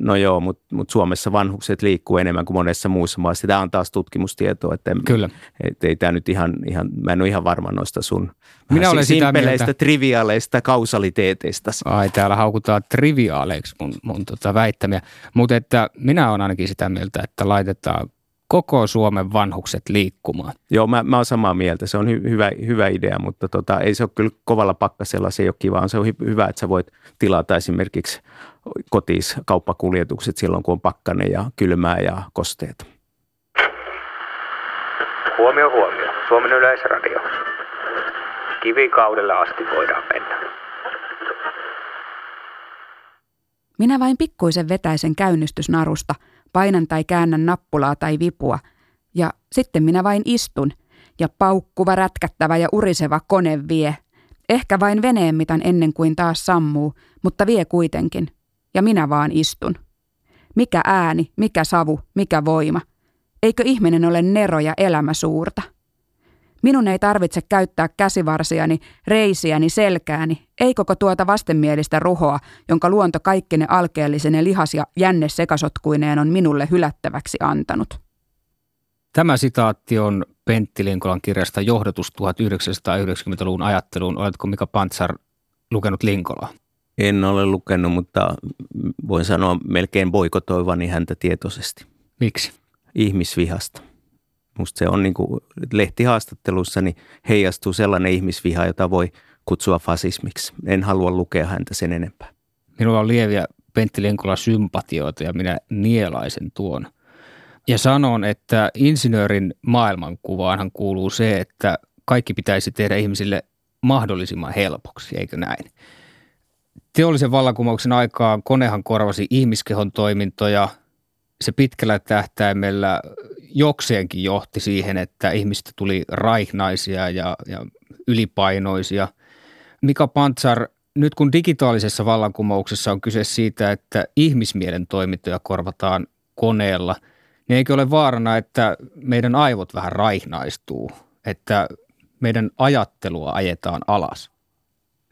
no joo, mutta, mutta Suomessa vanhukset liikkuu enemmän kuin monessa muussa maassa. Tämä on taas tutkimustietoa, että, Kyllä. että ei tämä nyt ihan, ihan, mä en ole ihan varma noista sun Minä olen sitä mieltä. triviaaleista kausaliteeteista. Ai, täällä haukutaan triviaaleiksi mun, mun tota väittämiä. Mutta että minä olen ainakin sitä mieltä, että laitetaan koko Suomen vanhukset liikkumaan. Joo, mä, mä oon samaa mieltä. Se on hy, hyvä, hyvä idea, mutta tota, ei se ole kyllä kovalla pakkasella, se ei ole kiva. Se on hy, hyvä, että sä voit tilata esimerkiksi kotiis kauppakuljetukset silloin, kun on pakkane ja kylmää ja kosteet. Huomio, huomio. Suomen yleisradio. Kivikaudella asti voidaan mennä. Minä vain pikkuisen vetäisen käynnistysnarusta, painan tai käännän nappulaa tai vipua, ja sitten minä vain istun, ja paukkuva, rätkättävä ja uriseva kone vie. Ehkä vain veneen mitan ennen kuin taas sammuu, mutta vie kuitenkin. Ja minä vaan istun. Mikä ääni, mikä savu, mikä voima. Eikö ihminen ole nero ja elämä suurta? Minun ei tarvitse käyttää käsivarsiani, reisiäni, selkääni, ei koko tuota vastenmielistä ruhoa, jonka luonto kaikkine alkeellisine lihas- ja jänne sekasotkuineen on minulle hylättäväksi antanut. Tämä sitaatti on Pentti Linkolan kirjasta Johdatus 1990-luvun ajatteluun. Oletko Mika Pantsar lukenut Linkolaa? En ole lukenut, mutta voin sanoa melkein boikotoivani häntä tietoisesti. Miksi? Ihmisvihasta. Musta se on niin kuin lehtihaastattelussa, niin heijastuu sellainen ihmisviha, jota voi kutsua fasismiksi. En halua lukea häntä sen enempää. Minulla on lieviä Pentti Linkola sympatioita ja minä nielaisen tuon. Ja sanon, että insinöörin maailmankuvaanhan kuuluu se, että kaikki pitäisi tehdä ihmisille mahdollisimman helpoksi, eikö näin? Teollisen vallankumouksen aikaan konehan korvasi ihmiskehon toimintoja. Se pitkällä tähtäimellä jokseenkin johti siihen, että ihmistä tuli raihnaisia ja, ja ylipainoisia. Mika Pantsar, nyt kun digitaalisessa vallankumouksessa on kyse siitä, että ihmismielen toimintoja korvataan koneella, niin eikö ole vaarana, että meidän aivot vähän raihnaistuu, että meidän ajattelua ajetaan alas?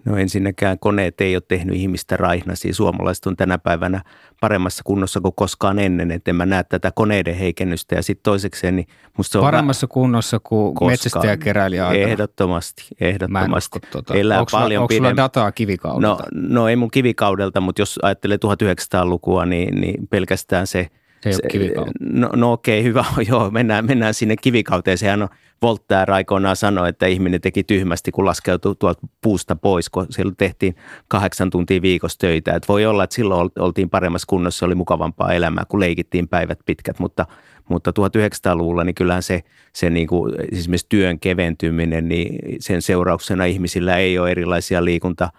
No ensinnäkään koneet ei ole tehnyt ihmistä raihnasia. Suomalaiset on tänä päivänä paremmassa kunnossa kuin koskaan ennen, että en mä näe tätä koneiden heikennystä. Ja sitten toisekseen, niin musta se on Paremmassa vä- kunnossa kuin metsästäjäkeräilijä aikana. Ehdottomasti, ehdottomasti. Tuota. Elää onko paljon onko sulla dataa kivikaudelta? No, no ei mun kivikaudelta, mutta jos ajattelee 1900-lukua, niin, niin pelkästään se – se ei se, ole no, no okei, hyvä. Joo, mennään, mennään sinne kivikauteen. Sehän on Voltaire aikoinaan sanoi, että ihminen teki tyhmästi, kun laskeutui tuolta puusta pois, kun silloin tehtiin kahdeksan tuntia viikossa töitä. Et voi olla, että silloin oltiin paremmassa kunnossa, oli mukavampaa elämää, kun leikittiin päivät pitkät, mutta, mutta 1900-luvulla niin kyllähän se, se niin kuin, esimerkiksi työn keventyminen, niin sen seurauksena ihmisillä ei ole erilaisia liikunta-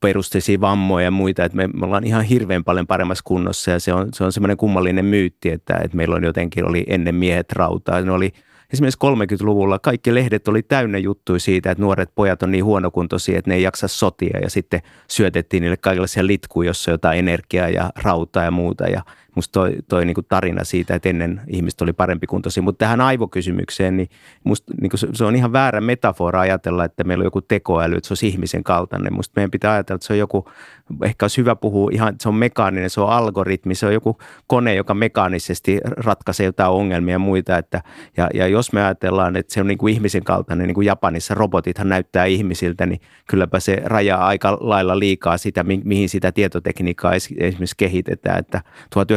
perusteisia vammoja ja muita, että me, me ollaan ihan hirveän paljon paremmassa kunnossa ja se on, se on semmoinen kummallinen myytti, että, että meillä on jotenkin oli ennen miehet rautaa. Ne oli esimerkiksi 30-luvulla kaikki lehdet oli täynnä juttuja siitä, että nuoret pojat on niin huonokuntoisia, että ne ei jaksa sotia. Ja sitten syötettiin niille kaikenlaisia litkuja, jossa on jotain energiaa ja rautaa ja muuta. Ja musta toi, toi niin tarina siitä, että ennen ihmiset oli parempi kuntoisia. Mutta tähän aivokysymykseen, niin musta niin se, se on ihan väärä metafora ajatella, että meillä on joku tekoäly, että se olisi ihmisen kaltainen. Musta meidän pitää ajatella, että se on joku, ehkä olisi hyvä puhua ihan, se on mekaaninen, se on algoritmi, se on joku kone, joka mekaanisesti ratkaisee jotain ongelmia ja muita. Että, ja, ja jos me ajatellaan, että se on niin kuin ihmisen kaltainen, niin kuin Japanissa robotithan näyttää ihmisiltä, niin kylläpä se rajaa aika lailla liikaa sitä, mihin sitä tietotekniikkaa esimerkiksi kehitetään. Että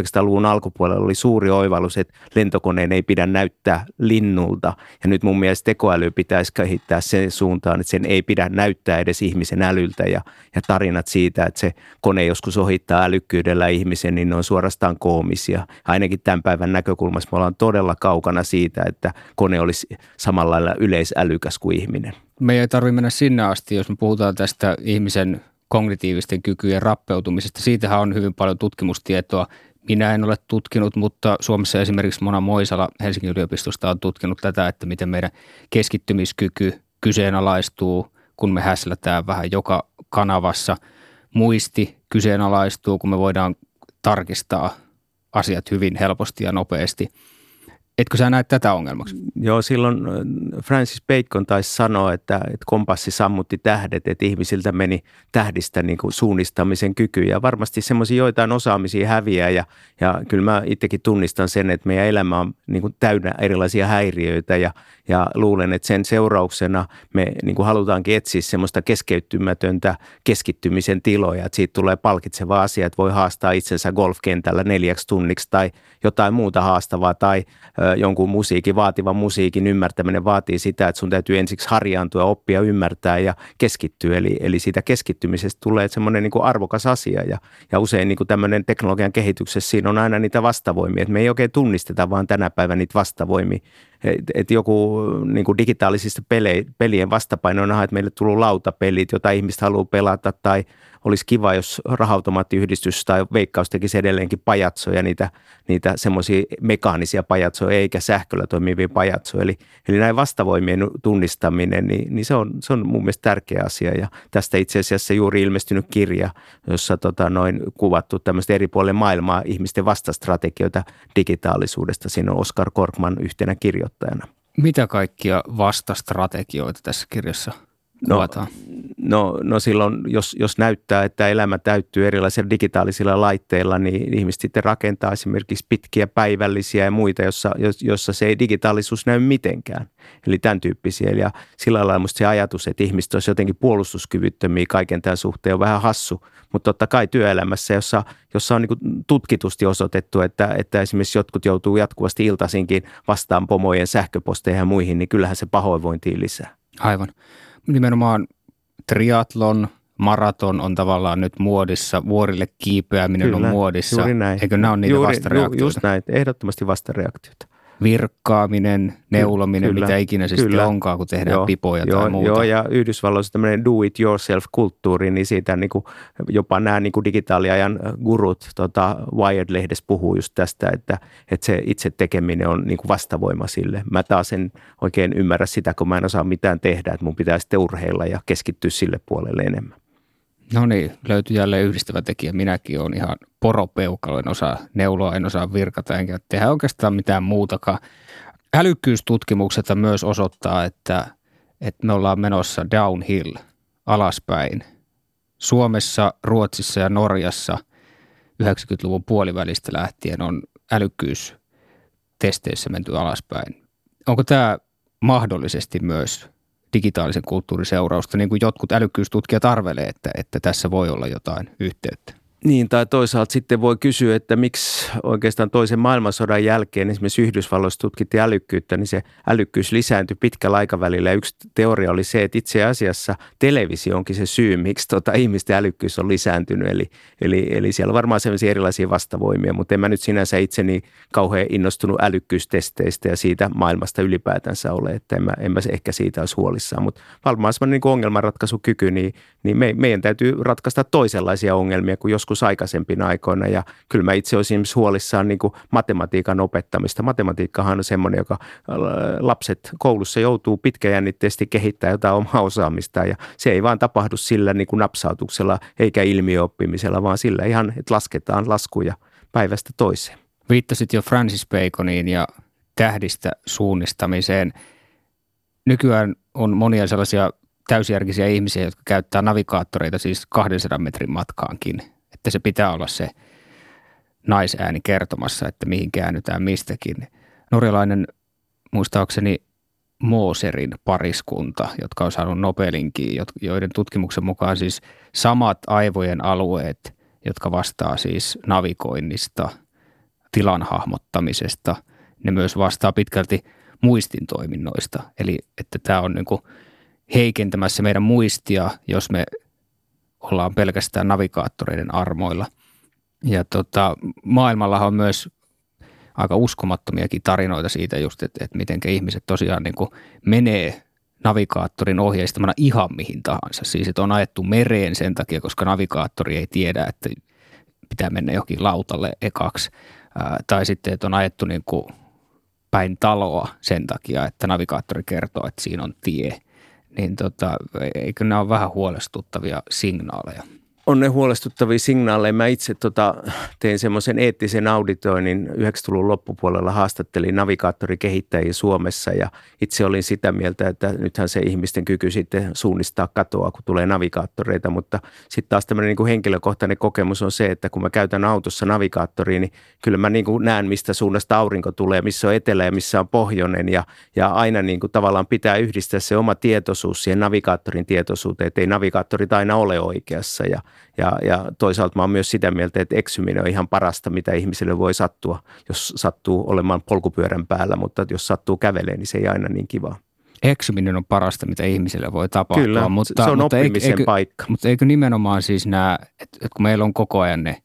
1900-luvun alkupuolella oli suuri oivallus, että lentokoneen ei pidä näyttää linnulta. Ja nyt mun mielestä tekoäly pitäisi kehittää sen suuntaan, että sen ei pidä näyttää edes ihmisen älyltä. Ja, ja tarinat siitä, että se kone joskus ohittaa älykkyydellä ihmisen, niin ne on suorastaan koomisia. Ainakin tämän päivän näkökulmassa me ollaan todella kaukana siitä, että kone olisi samalla lailla yleisälykäs kuin ihminen. Me ei tarvitse mennä sinne asti, jos me puhutaan tästä ihmisen kognitiivisten kykyjen rappeutumisesta. Siitähän on hyvin paljon tutkimustietoa. Minä en ole tutkinut, mutta Suomessa esimerkiksi Mona Moisala Helsingin yliopistosta on tutkinut tätä, että miten meidän keskittymiskyky kyseenalaistuu, kun me häslätään vähän joka kanavassa. Muisti kyseenalaistuu, kun me voidaan tarkistaa asiat hyvin helposti ja nopeasti – Etkö sä näe tätä ongelmaksi? Joo, silloin Francis Bacon taisi sanoa, että, että kompassi sammutti tähdet, että ihmisiltä meni tähdistä niin kuin suunnistamisen kyky. Ja varmasti semmoisia joitain osaamisia häviää ja, ja kyllä mä itsekin tunnistan sen, että meidän elämä on niin kuin täynnä erilaisia häiriöitä ja, ja luulen, että sen seurauksena me niin kuin halutaankin etsiä semmoista keskeyttymätöntä keskittymisen tiloja, että siitä tulee palkitseva asia, että voi haastaa itsensä golfkentällä neljäksi tunniksi tai jotain muuta haastavaa tai jonkun musiikin, vaativan musiikin ymmärtäminen vaatii sitä, että sun täytyy ensiksi harjaantua, oppia, ymmärtää ja keskittyä. Eli, eli siitä keskittymisestä tulee semmoinen niin arvokas asia ja, ja usein niin kuin tämmöinen teknologian kehityksessä siinä on aina niitä vastavoimia. että me ei oikein tunnisteta vaan tänä päivänä niitä vastavoimia. Että et joku niin kuin digitaalisista pelien vastapaino on, että meille tullut lautapelit, jota ihmiset haluaa pelata tai – olisi kiva, jos rahautomaattiyhdistys tai veikkaus tekisi edelleenkin pajatsoja, niitä, niitä semmoisia mekaanisia pajatsoja eikä sähköllä toimivia pajatsoja. Eli, eli näin vastavoimien tunnistaminen, niin, niin se, on, se on mun mielestä tärkeä asia. Ja tästä itse asiassa juuri ilmestynyt kirja, jossa tota, noin kuvattu tämmöistä eri puolille maailmaa ihmisten vastastrategioita digitaalisuudesta. Siinä on Oskar Korkman yhtenä kirjoittajana. Mitä kaikkia vastastrategioita tässä kirjassa kuvataan? No, no, no silloin, jos, jos näyttää, että elämä täyttyy erilaisilla digitaalisilla laitteilla, niin ihmiset sitten rakentaa esimerkiksi pitkiä päivällisiä ja muita, jossa, jossa se ei digitaalisuus näy mitenkään. Eli tämän tyyppisiä. Ja sillä lailla minusta se ajatus, että ihmiset olisi jotenkin puolustuskyvyttömiä kaiken tämän suhteen on vähän hassu. Mutta totta kai työelämässä, jossa, jossa on niin tutkitusti osoitettu, että, että esimerkiksi jotkut joutuu jatkuvasti iltaisinkin vastaan pomojen sähköposteihin ja muihin, niin kyllähän se pahoinvointiin lisää. Aivan nimenomaan triatlon, maraton on tavallaan nyt muodissa, vuorille kiipeäminen Kyllä, on muodissa. Juuri näin. Eikö nämä ole niitä juuri, vastareaktioita? Ju, just näin, ehdottomasti vastareaktioita virkkaaminen, neulominen, kyllä, mitä ikinä se sitten onkaan, kun tehdään joo, pipoja joo, tai muuta. Joo, ja Yhdysvalloissa tämmöinen do it yourself-kulttuuri, niin siitä niin kuin, jopa nämä niin kuin digitaaliajan gurut tota, Wired-lehdessä puhuu just tästä, että, että se itse tekeminen on niin kuin vastavoima sille. Mä taas en oikein ymmärrä sitä, kun mä en osaa mitään tehdä, että mun pitää sitten urheilla ja keskittyä sille puolelle enemmän. No niin, löytyi jälleen yhdistävä tekijä. Minäkin olen ihan poropeukalo, en osaa neuloa, en osaa virkata, enkä tehdä oikeastaan mitään muutakaan. Älykkyystutkimukset myös osoittaa, että, että me ollaan menossa downhill, alaspäin. Suomessa, Ruotsissa ja Norjassa 90-luvun puolivälistä lähtien on älykkyystesteissä menty alaspäin. Onko tämä mahdollisesti myös digitaalisen kulttuurin seurausta, niin kuin jotkut älykkyystutkijat arvelee, että, että tässä voi olla jotain yhteyttä. Niin, tai toisaalta sitten voi kysyä, että miksi oikeastaan toisen maailmansodan jälkeen esimerkiksi Yhdysvalloissa tutkittiin älykkyyttä, niin se älykkyys lisääntyi pitkällä aikavälillä. Yksi teoria oli se, että itse asiassa televisio onkin se syy, miksi tota ihmisten älykkyys on lisääntynyt. Eli, eli, eli siellä on varmaan sellaisia erilaisia vastavoimia, mutta en mä nyt sinänsä itseni kauhean innostunut älykkyystesteistä ja siitä maailmasta ylipäätänsä ole, että en mä, en mä ehkä siitä olisi huolissaan. Mutta varmaan sellainen niin ongelmanratkaisukyky, niin, niin me, meidän täytyy ratkaista toisenlaisia ongelmia kuin joskus aikaisempina aikoina. Ja kyllä mä itse olisin huolissaan niin matematiikan opettamista. Matematiikkahan on semmoinen, joka äh, lapset koulussa joutuu pitkäjännitteisesti kehittämään jotain omaa osaamista. Ja se ei vaan tapahdu sillä niin kuin napsautuksella eikä ilmiöoppimisella, vaan sillä ihan, että lasketaan laskuja päivästä toiseen. Viittasit jo Francis Baconiin ja tähdistä suunnistamiseen. Nykyään on monia sellaisia täysjärkisiä ihmisiä, jotka käyttää navigaattoreita siis 200 metrin matkaankin että se pitää olla se naisääni kertomassa, että mihin käännytään mistäkin. Norjalainen muistaakseni Mooserin pariskunta, jotka on saanut Nobelinkin, joiden tutkimuksen mukaan siis samat aivojen alueet, jotka vastaa siis navigoinnista, tilan hahmottamisesta, ne myös vastaa pitkälti muistin toiminnoista. Eli että tämä on niin heikentämässä meidän muistia, jos me ollaan pelkästään navigaattoreiden armoilla. Ja tota, maailmalla on myös aika uskomattomiakin tarinoita siitä just, että, että miten ihmiset tosiaan niin kuin menee navigaattorin ohjeistamana ihan mihin tahansa. Siis että on ajettu mereen sen takia, koska navigaattori ei tiedä, että pitää mennä jokin lautalle ekaksi. Ää, tai sitten, että on ajettu niin kuin päin taloa sen takia, että navigaattori kertoo, että siinä on tie niin tota, eikö nämä ole vähän huolestuttavia signaaleja? On ne huolestuttavia signaaleja. Mä itse tota, tein semmoisen eettisen auditoinnin 90-luvun loppupuolella, haastattelin navigaattorikehittäjiä Suomessa ja itse olin sitä mieltä, että nythän se ihmisten kyky sitten suunnistaa katoa, kun tulee navigaattoreita, mutta sitten taas tämmöinen niin kuin henkilökohtainen kokemus on se, että kun mä käytän autossa navigaattoria, niin kyllä mä niin kuin näen, mistä suunnasta aurinko tulee, missä on etelä ja missä on pohjoinen. Ja, ja aina niin kuin tavallaan pitää yhdistää se oma tietoisuus siihen navigaattorin tietoisuuteen, että ei navigaattorit aina ole oikeassa. Ja – ja, ja toisaalta mä oon myös sitä mieltä, että eksyminen on ihan parasta, mitä ihmiselle voi sattua, jos sattuu olemaan polkupyörän päällä, mutta jos sattuu kävelemään, niin se ei aina niin kiva. Eksyminen on parasta, mitä ihmiselle voi tapahtua. Kyllä, mutta, se on mutta oppimisen eikö, paikka. Mutta eikö nimenomaan siis nämä, että, että kun meillä on koko ajan ne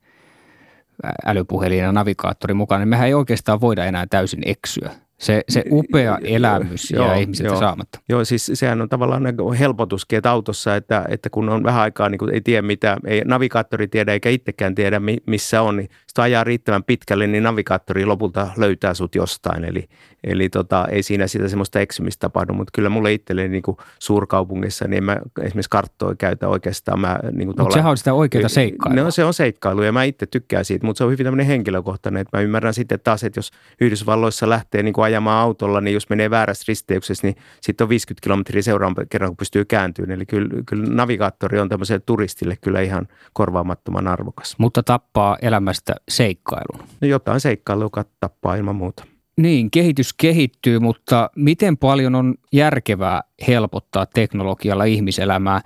älypuhelin ja navigaattori mukana, niin mehän ei oikeastaan voida enää täysin eksyä. Se, se upea elämys jää ihmisiltä joo. saamatta. Joo, siis sehän on tavallaan helpotuskin, että autossa, että, että kun on vähän aikaa, niin kuin ei tiedä mitä, ei navigaattori tiedä eikä itsekään tiedä missä on, niin sitä ajaa riittävän pitkälle, niin navigaattori lopulta löytää sut jostain. Eli, eli tota, ei siinä sitä semmoista eksymistä tapahdu, mutta kyllä mulle itselleni niin kuin suurkaupungissa, niin mä esimerkiksi karttoja käytä oikeastaan. Mä, niin kuin mutta sehän on sitä oikeaa seikkailua. No se on seikkailu ja mä itse tykkään siitä, mutta se on hyvin tämmöinen henkilökohtainen, että mä ymmärrän sitten taas, että jos Yhdysvalloissa lähtee niin kuin ajamaan autolla, niin jos menee väärässä risteyksessä, niin sitten on 50 kilometriä seuraavan kerran, kun pystyy kääntymään. Eli kyllä, kyllä navigaattori on tämmöiselle turistille kyllä ihan korvaamattoman arvokas. Mutta tappaa elämästä seikkailun. No jotain seikkailua, joka tappaa ilman muuta. Niin, kehitys kehittyy, mutta miten paljon on järkevää helpottaa teknologialla ihmiselämää?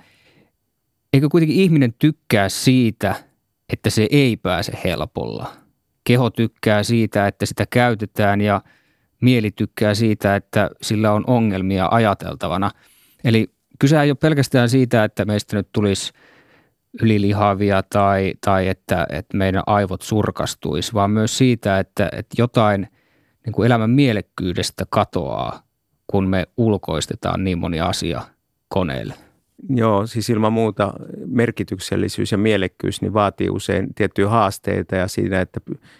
Eikö kuitenkin ihminen tykkää siitä, että se ei pääse helpolla? Keho tykkää siitä, että sitä käytetään ja mieli tykkää siitä, että sillä on ongelmia ajateltavana. Eli kyse ei ole pelkästään siitä, että meistä nyt tulisi – ylilihavia tai, tai että, että meidän aivot surkastuisi, vaan myös siitä, että, että jotain niin kuin elämän mielekkyydestä katoaa, kun me ulkoistetaan niin moni asia koneelle. Joo, siis ilman muuta merkityksellisyys ja mielekkyys niin vaatii usein tiettyjä haasteita ja siinä, että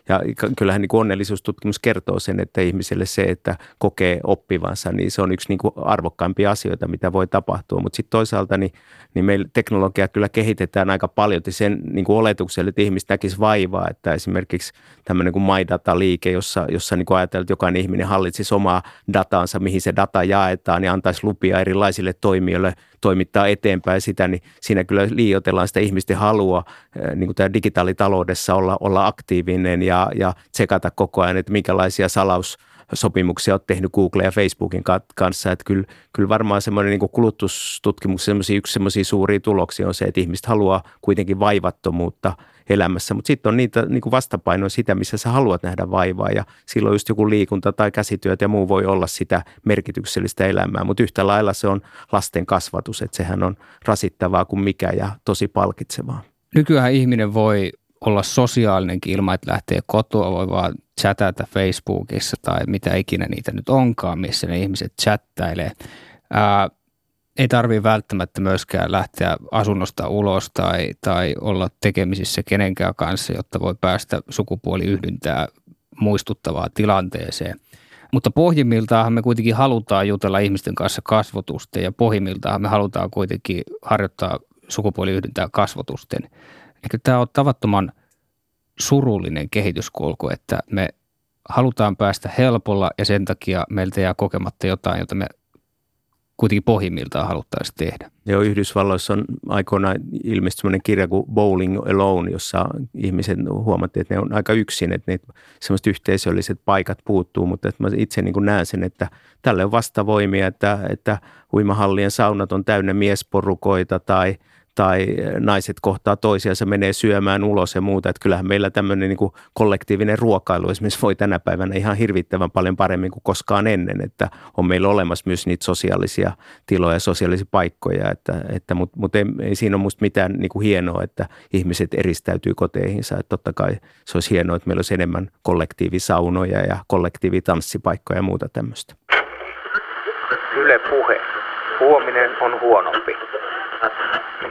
ja kyllähän niin onnellisuustutkimus kertoo sen, että ihmiselle se, että kokee oppivansa, niin se on yksi niin kuin arvokkaimpia asioita, mitä voi tapahtua. Mutta sitten toisaalta niin, niin meillä teknologiaa kyllä kehitetään aika paljon sen niin kuin oletukselle, että ihmiset näkisi vaivaa, että esimerkiksi tämmöinen kuin MyData-liike, jossa, jossa niin kuin ajatellaan, että jokainen ihminen hallitsisi omaa dataansa, mihin se data jaetaan ja antaisi lupia erilaisille toimijoille toimittaa eteenpäin sitä, niin siinä kyllä liioitellaan sitä ihmisten halua niin kuin tämä digitaalitaloudessa olla, olla aktiivinen ja, ja tsekata koko ajan, että minkälaisia salaus sopimuksia olet tehnyt Google ja Facebookin kanssa. Että kyllä, kyllä varmaan semmoinen niin kulutustutkimus, yksi semmoisia suuria tuloksia on se, että ihmiset haluaa kuitenkin vaivattomuutta elämässä, mutta sitten on niitä niin vastapainoja sitä, missä sä haluat nähdä vaivaa ja silloin just joku liikunta tai käsityöt ja muu voi olla sitä merkityksellistä elämää, mutta yhtä lailla se on lasten kasvatus, että sehän on rasittavaa kuin mikä ja tosi palkitsevaa. Nykyään ihminen voi olla sosiaalinenkin ilman, että lähtee kotoa, voi vaan chatata Facebookissa tai mitä ikinä niitä nyt onkaan, missä ne ihmiset chattailee. Ää, ei tarvitse välttämättä myöskään lähteä asunnosta ulos tai, tai olla tekemisissä kenenkään kanssa, jotta voi päästä sukupuoliyhdyntää muistuttavaan tilanteeseen. Mutta pohjimmiltaan me kuitenkin halutaan jutella ihmisten kanssa kasvotusten ja pohjimmiltaan me halutaan kuitenkin harjoittaa sukupuoliyhdyntää kasvotusten. Eikö tämä ole tavattoman surullinen kehityskulku, että me halutaan päästä helpolla ja sen takia meiltä jää kokematta jotain, jota me kuitenkin pohjimmiltaan haluttaisiin tehdä. Joo, Yhdysvalloissa on aikoinaan ilmeisesti sellainen kirja kuin Bowling Alone, jossa ihmiset huomattiin, että ne on aika yksin, että ne semmoiset yhteisölliset paikat puuttuu, mutta että mä itse niin kuin näen sen, että tälle on vastavoimia, että, että uimahallien saunat on täynnä miesporukoita tai – tai naiset kohtaa toisiansa, menee syömään ulos ja muuta. Että kyllähän meillä tämmöinen niin kollektiivinen ruokailu esimerkiksi voi tänä päivänä ihan hirvittävän paljon paremmin kuin koskaan ennen, että on meillä olemassa myös niitä sosiaalisia tiloja, sosiaalisia paikkoja, että, että mutta mut ei, ei siinä ole musta mitään niin kuin hienoa, että ihmiset eristäytyy koteihinsa. Että totta kai se olisi hienoa, että meillä olisi enemmän kollektiivisaunoja ja kollektiivitanssipaikkoja ja muuta tämmöistä. Yle puhe. Huominen on huonompi.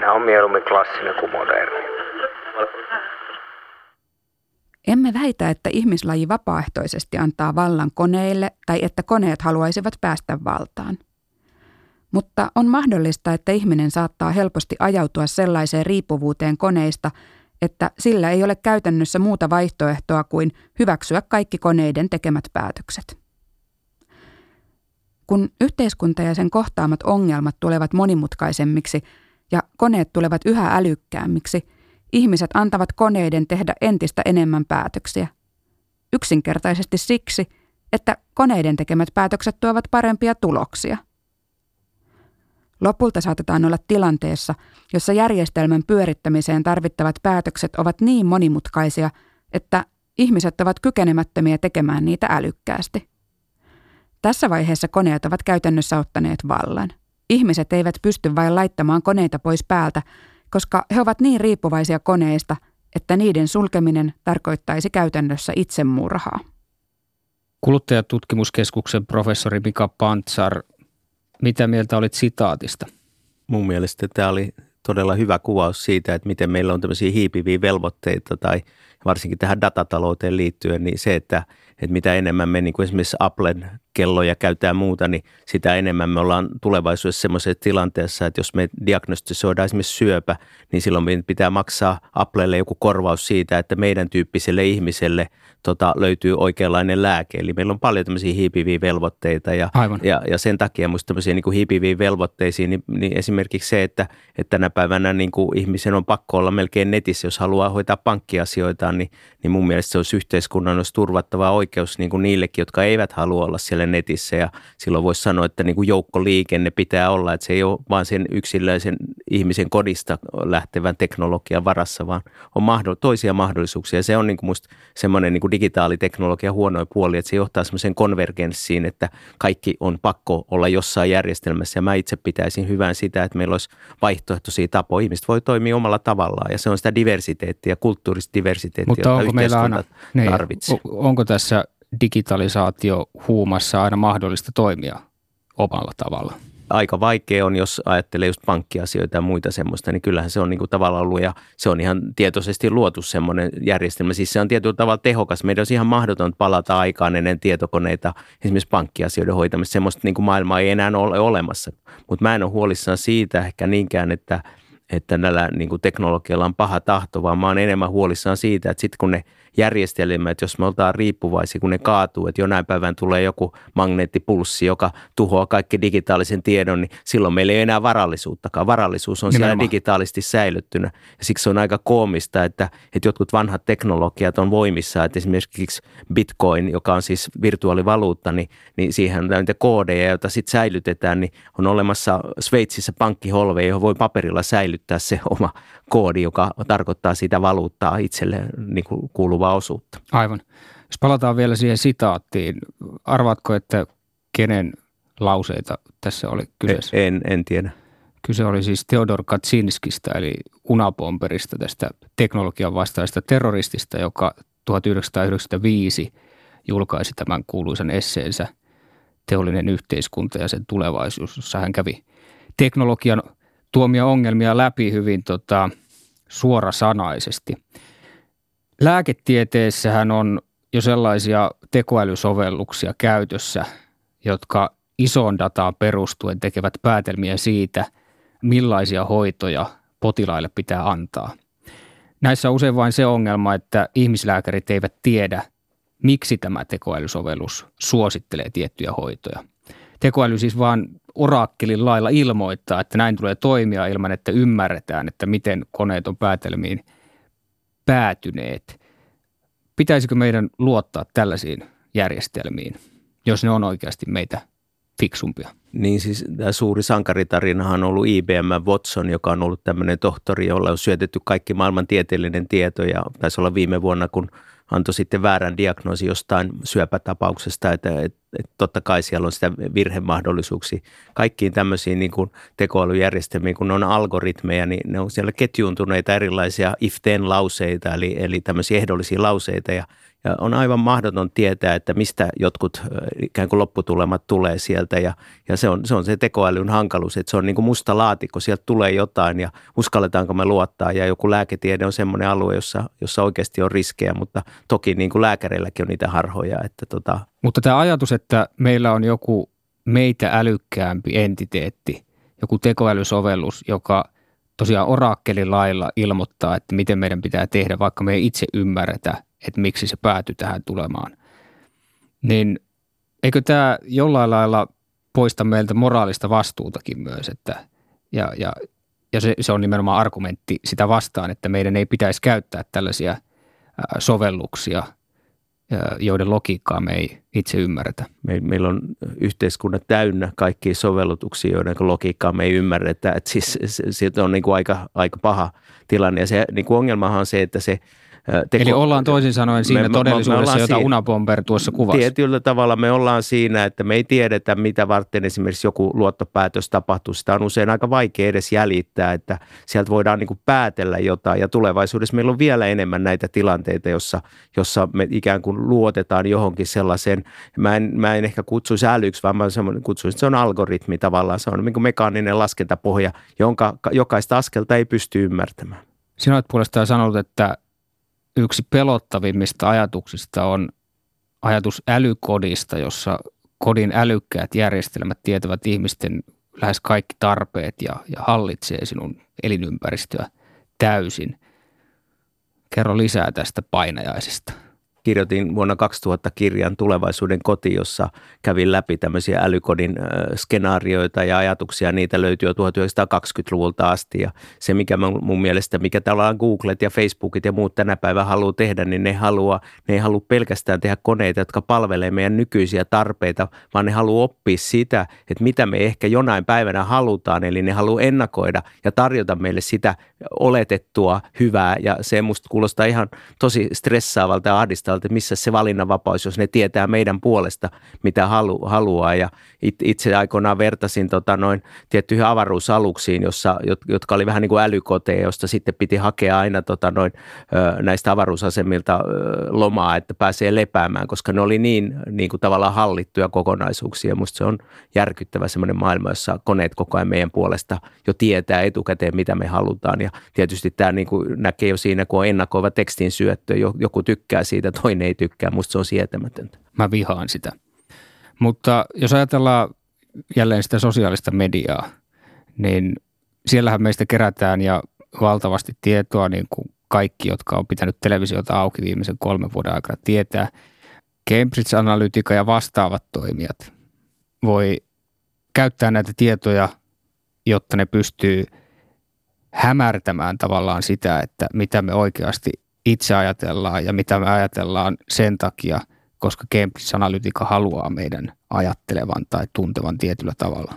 Minä olen mieluummin klassinen kuin moderni. Emme väitä, että ihmislaji vapaaehtoisesti antaa vallan koneille tai että koneet haluaisivat päästä valtaan. Mutta on mahdollista, että ihminen saattaa helposti ajautua sellaiseen riippuvuuteen koneista, että sillä ei ole käytännössä muuta vaihtoehtoa kuin hyväksyä kaikki koneiden tekemät päätökset. Kun yhteiskunta ja sen kohtaamat ongelmat tulevat monimutkaisemmiksi ja koneet tulevat yhä älykkäämmiksi, ihmiset antavat koneiden tehdä entistä enemmän päätöksiä. Yksinkertaisesti siksi, että koneiden tekemät päätökset tuovat parempia tuloksia. Lopulta saatetaan olla tilanteessa, jossa järjestelmän pyörittämiseen tarvittavat päätökset ovat niin monimutkaisia, että ihmiset ovat kykenemättömiä tekemään niitä älykkäästi. Tässä vaiheessa koneet ovat käytännössä ottaneet vallan. Ihmiset eivät pysty vain laittamaan koneita pois päältä, koska he ovat niin riippuvaisia koneista, että niiden sulkeminen tarkoittaisi käytännössä itsemurhaa. Kuluttajatutkimuskeskuksen professori Mika Pantsar, mitä mieltä olit sitaatista? Mun mielestä tämä oli todella hyvä kuvaus siitä, että miten meillä on tämmöisiä hiipiviä velvoitteita tai varsinkin tähän datatalouteen liittyen, niin se, että, että mitä enemmän me niin kuin esimerkiksi Applen kelloja käytetään muuta, niin sitä enemmän me ollaan tulevaisuudessa semmoisessa tilanteessa, että jos me diagnostisoidaan esimerkiksi syöpä, niin silloin meidän pitää maksaa Applelle joku korvaus siitä, että meidän tyyppiselle ihmiselle tota, löytyy oikeanlainen lääke. Eli meillä on paljon tämmöisiä hiipiviä velvoitteita ja, Aivan. ja, ja sen takia musta tämmöisiä niin kuin hiipiviä velvoitteisiin, niin, niin esimerkiksi se, että, että tänä päivänä niin kuin ihmisen on pakko olla melkein netissä, jos haluaa hoitaa pankkiasioitaan, niin, niin mun mielestä se olisi yhteiskunnan olisi turvattava oikeus niin kuin niillekin, jotka eivät halua olla siellä netissä ja silloin voisi sanoa, että niin kuin joukkoliikenne pitää olla, että se ei ole vain sen yksilöisen ihmisen kodista lähtevän teknologian varassa, vaan on mahdoll- toisia mahdollisuuksia. Se on niin kuin musta semmoinen niin kuin digitaaliteknologia huonoin puoli, että se johtaa semmoiseen konvergenssiin, että kaikki on pakko olla jossain järjestelmässä ja mä itse pitäisin hyvän sitä, että meillä olisi vaihtoehtoisia tapoja. Ihmiset voi toimia omalla tavallaan ja se on sitä diversiteettiä, kulttuurista diversiteettiä, Mutta jota onko meillä aina, niin, tarvitsee. onko tässä digitalisaatio huumassa aina mahdollista toimia omalla tavalla? aika vaikea on, jos ajattelee just pankkiasioita ja muita semmoista, niin kyllähän se on niin kuin tavallaan ollut ja se on ihan tietoisesti luotu semmoinen järjestelmä. Siis se on tietyllä tavalla tehokas. Meidän olisi ihan mahdoton palata aikaan ennen tietokoneita esimerkiksi pankkiasioiden hoitamista. Semmoista niin kuin maailmaa ei enää ole olemassa. Mutta mä en ole huolissaan siitä ehkä niinkään, että, että näillä niin kuin teknologialla on paha tahto, vaan mä oon enemmän huolissaan siitä, että sitten kun ne – järjestelmät, jos me oltaan riippuvaisia, kun ne kaatuu, että jonain päivän tulee joku magneettipulssi, joka tuhoaa kaikki digitaalisen tiedon, niin silloin meillä ei enää varallisuuttakaan. Varallisuus on Nimenomaan. siellä digitaalisesti säilyttynä. Ja siksi on aika koomista, että, että jotkut vanhat teknologiat on voimissa, että esimerkiksi Bitcoin, joka on siis virtuaalivaluutta, niin, niin siihen on näitä koodeja, joita sitten säilytetään, niin on olemassa Sveitsissä pankkiholveja, johon voi paperilla säilyttää se oma koodi, joka tarkoittaa sitä valuuttaa itselle niin kuin kuuluvaa osuutta. Aivan. Jos palataan vielä siihen sitaattiin, arvaatko, että kenen lauseita tässä oli kyseessä? En, en tiedä. Kyse oli siis Theodor Kaczynskista, eli Unapomperista, tästä teknologian vastaista terroristista, joka 1995 julkaisi tämän kuuluisen esseensä Teollinen yhteiskunta ja sen tulevaisuus, jossa hän kävi teknologian tuomia ongelmia läpi hyvin tota, suorasanaisesti. Lääketieteessähän on jo sellaisia tekoälysovelluksia käytössä, jotka isoon dataan perustuen tekevät päätelmiä siitä, millaisia hoitoja potilaille pitää antaa. Näissä on usein vain se ongelma, että ihmislääkärit eivät tiedä, miksi tämä tekoälysovellus suosittelee tiettyjä hoitoja. Tekoäly siis vaan orakkelin lailla ilmoittaa, että näin tulee toimia ilman, että ymmärretään, että miten koneet on päätelmiin päätyneet. Pitäisikö meidän luottaa tällaisiin järjestelmiin, jos ne on oikeasti meitä fiksumpia? Niin siis tämä suuri sankaritarinahan on ollut IBM Watson, joka on ollut tämmöinen tohtori, jolla on syötetty kaikki maailman tieteellinen tieto ja taisi olla viime vuonna, kun antoi sitten väärän diagnoosi jostain syöpätapauksesta, että, että, että totta kai siellä on sitä virhemahdollisuuksia. Kaikkiin tämmöisiin niin kuin tekoälyjärjestelmiin, kun on algoritmeja, niin ne on siellä ketjuuntuneita erilaisia if-then lauseita, eli, eli tämmöisiä ehdollisia lauseita ja ja on aivan mahdoton tietää, että mistä jotkut ikään kuin lopputulemat tulee sieltä ja, ja se, on, se on se tekoälyn hankaluus, että se on niin kuin musta laatikko, sieltä tulee jotain ja uskalletaanko me luottaa ja joku lääketiede on semmoinen alue, jossa, jossa oikeasti on riskejä, mutta toki niin kuin lääkäreilläkin on niitä harhoja. Että tota. Mutta tämä ajatus, että meillä on joku meitä älykkäämpi entiteetti, joku tekoälysovellus, joka tosiaan orakkelilailla ilmoittaa, että miten meidän pitää tehdä, vaikka me ei itse ymmärretä, että miksi se päätyi tähän tulemaan. Niin eikö tämä jollain lailla poista meiltä moraalista vastuutakin myös, että ja, ja, ja se, se on nimenomaan argumentti sitä vastaan, että meidän ei pitäisi käyttää tällaisia sovelluksia joiden logiikkaa me ei itse ymmärretä. Me, meillä on yhteiskunnat täynnä kaikkia sovellutuksia, joiden logiikkaa me ei ymmärretä. Että siis se on niin kuin aika, aika paha tilanne. Ja se niin kuin ongelmahan on se, että se – Teko, Eli ollaan toisin sanoen siinä me, todellisuudessa, me jota siinä, Unabomber tuossa kuvasi. Tietyllä tavalla me ollaan siinä, että me ei tiedetä, mitä varten esimerkiksi joku luottopäätös tapahtuu. Sitä on usein aika vaikea edes jäljittää, että sieltä voidaan niin päätellä jotain. Ja tulevaisuudessa meillä on vielä enemmän näitä tilanteita, jossa, jossa me ikään kuin luotetaan johonkin sellaiseen. Mä en, mä en ehkä kutsuisi älyksi, vaan mä kutsuisin, että se on algoritmi tavallaan. Se on niin mekaaninen laskentapohja, jonka jokaista askelta ei pysty ymmärtämään. Sinä olet puolestaan sanonut, että yksi pelottavimmista ajatuksista on ajatus älykodista, jossa kodin älykkäät järjestelmät tietävät ihmisten lähes kaikki tarpeet ja, ja hallitsee sinun elinympäristöä täysin. Kerro lisää tästä painajaisesta kirjoitin vuonna 2000 kirjan Tulevaisuuden koti, jossa kävin läpi tämmöisiä älykodin skenaarioita ja ajatuksia. Niitä löytyy jo 1920-luvulta asti ja se, mikä mun mielestä, mikä täällä Googlet ja Facebookit ja muut tänä päivänä haluaa tehdä, niin ne, haluaa, ne ei halua pelkästään tehdä koneita, jotka palvelee meidän nykyisiä tarpeita, vaan ne haluaa oppia sitä, että mitä me ehkä jonain päivänä halutaan. Eli ne haluaa ennakoida ja tarjota meille sitä oletettua hyvää ja se musta kuulostaa ihan tosi stressaavalta ja ahdistavalta että missä se valinnanvapaus, jos ne tietää meidän puolesta, mitä halu, haluaa. Ja itse aikoinaan vertasin tota noin tiettyihin avaruusaluksiin, jossa, jotka oli vähän niin kuin älykoteja, josta sitten piti hakea aina tota noin, näistä avaruusasemilta lomaa, että pääsee lepäämään, koska ne oli niin, niin kuin tavallaan hallittuja kokonaisuuksia. Musta se on järkyttävä semmoinen maailma, jossa koneet koko ajan meidän puolesta jo tietää etukäteen, mitä me halutaan. Ja tietysti tämä niin kuin näkee jo siinä, kun on ennakoiva tekstin syöttö, joku tykkää siitä, toinen ei tykkää. Musta se on sietämätöntä. Mä vihaan sitä. Mutta jos ajatellaan jälleen sitä sosiaalista mediaa, niin siellähän meistä kerätään ja valtavasti tietoa, niin kuin kaikki, jotka on pitänyt televisiota auki viimeisen kolmen vuoden aikana tietää. Cambridge Analytica ja vastaavat toimijat voi käyttää näitä tietoja, jotta ne pystyy hämärtämään tavallaan sitä, että mitä me oikeasti itse ajatellaan ja mitä me ajatellaan sen takia, koska Cambridge Analytica haluaa meidän ajattelevan tai tuntevan tietyllä tavalla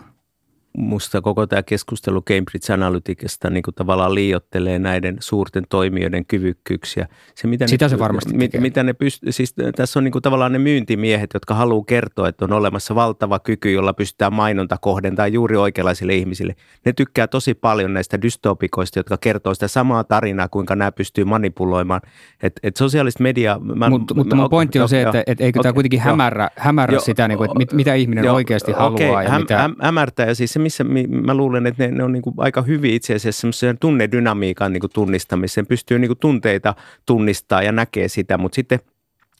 musta koko tämä keskustelu Cambridge Analyticasta niin kuin tavallaan liiottelee näiden suurten toimijoiden kyvykkyyksiä. Se, mitä Sitä ne, se varmasti mit, Mitä ne pyst- siis tässä on niin kuin tavallaan ne myyntimiehet, jotka haluaa kertoa, että on olemassa valtava kyky, jolla pystytään mainonta kohdentaa juuri oikeanlaisille ihmisille. Ne tykkää tosi paljon näistä dystopikoista, jotka kertoo sitä samaa tarinaa, kuinka nämä pystyy manipuloimaan. Et, et sosiaalista mediaa... Mä, Mut, mä, mutta mun pointti on se, että et eikö okay, tämä kuitenkin hämärrä, hämärrä jo, sitä, niin kuin, että mit, mitä ihminen jo, oikeasti okay, haluaa. Ja häm, mitä... häm, hämärtää ja siis se, missä mä luulen, että ne, ne on niin kuin aika hyvin itse asiassa semmoisen tunnedynamiikan niin kuin tunnistamiseen. Pystyy niin kuin tunteita tunnistaa ja näkee sitä, mutta sitten –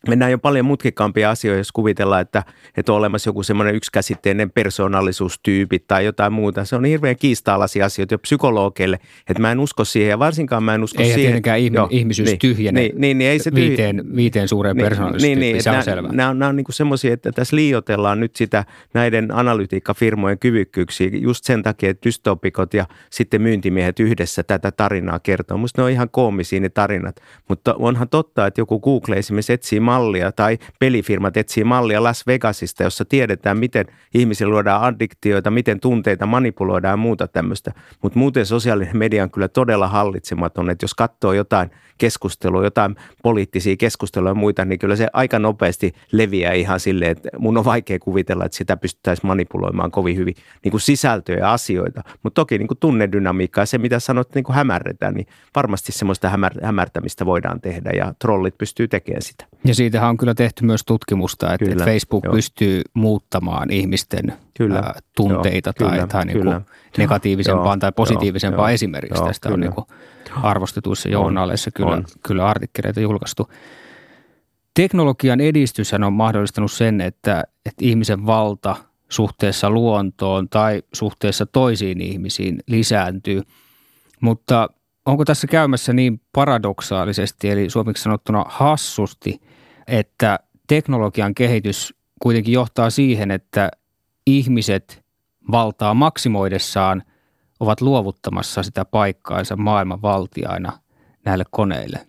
mennään jo paljon mutkikampia asioita, jos kuvitellaan, että, että on olemassa joku semmoinen yksikäsitteinen persoonallisuustyyppi tai jotain muuta. Se on hirveän kiista-alaisia asioita jo psykologeille, että mä en usko siihen ja varsinkaan mä en usko ei siihen. Ei tietenkään ihmi- Joo, ihmisyys niin, tyhjene niin, niin, niin, ei se tyhj... viiteen, viiteen suureen niin, persoonallisuustyyppiin, niin, niin, se on nämä, selvä. Nämä on, nämä on niin semmoisia, että tässä liiotellaan nyt sitä näiden analytiikkafirmojen kyvykkyyksiä just sen takia, että dystopikot ja sitten myyntimiehet yhdessä tätä tarinaa kertoo. Musta ne on ihan koomisia ne tarinat, mutta onhan totta, että joku Google esimerkiksi etsii mallia tai pelifirmat etsii mallia Las Vegasista, jossa tiedetään, miten ihmisillä luodaan addiktioita, miten tunteita manipuloidaan ja muuta tämmöistä. Mutta muuten sosiaalinen media on kyllä todella hallitsematon, että jos katsoo jotain keskustelua, jotain poliittisia keskusteluja ja muita, niin kyllä se aika nopeasti leviää ihan silleen, että mun on vaikea kuvitella, että sitä pystyttäisiin manipuloimaan kovin hyvin niin kuin sisältöjä ja asioita. Mutta toki niin kuin tunnedynamiikkaa ja se, mitä sanot, niin kuin hämärretään, niin varmasti semmoista hämär- hämärtämistä voidaan tehdä ja trollit pystyy tekemään sitä. Ja siitähän on kyllä tehty myös tutkimusta, että, kyllä, Facebook joo. pystyy muuttamaan ihmisten kyllä, ää, tunteita joo, tai, kyllä, tai niin kuin negatiivisempaan joo, tai positiivisempaan joo, esimerkiksi. Joo, Tästä kyllä. on niin kuin arvostetuissa journaleissa kyllä, on. kyllä artikkeleita julkaistu. Teknologian edistys on mahdollistanut sen, että, että ihmisen valta suhteessa luontoon tai suhteessa toisiin ihmisiin lisääntyy. Mutta onko tässä käymässä niin paradoksaalisesti, eli suomeksi sanottuna hassusti, että teknologian kehitys kuitenkin johtaa siihen, että ihmiset valtaa maksimoidessaan ovat luovuttamassa sitä paikkaansa maailman valtiaina näille koneille?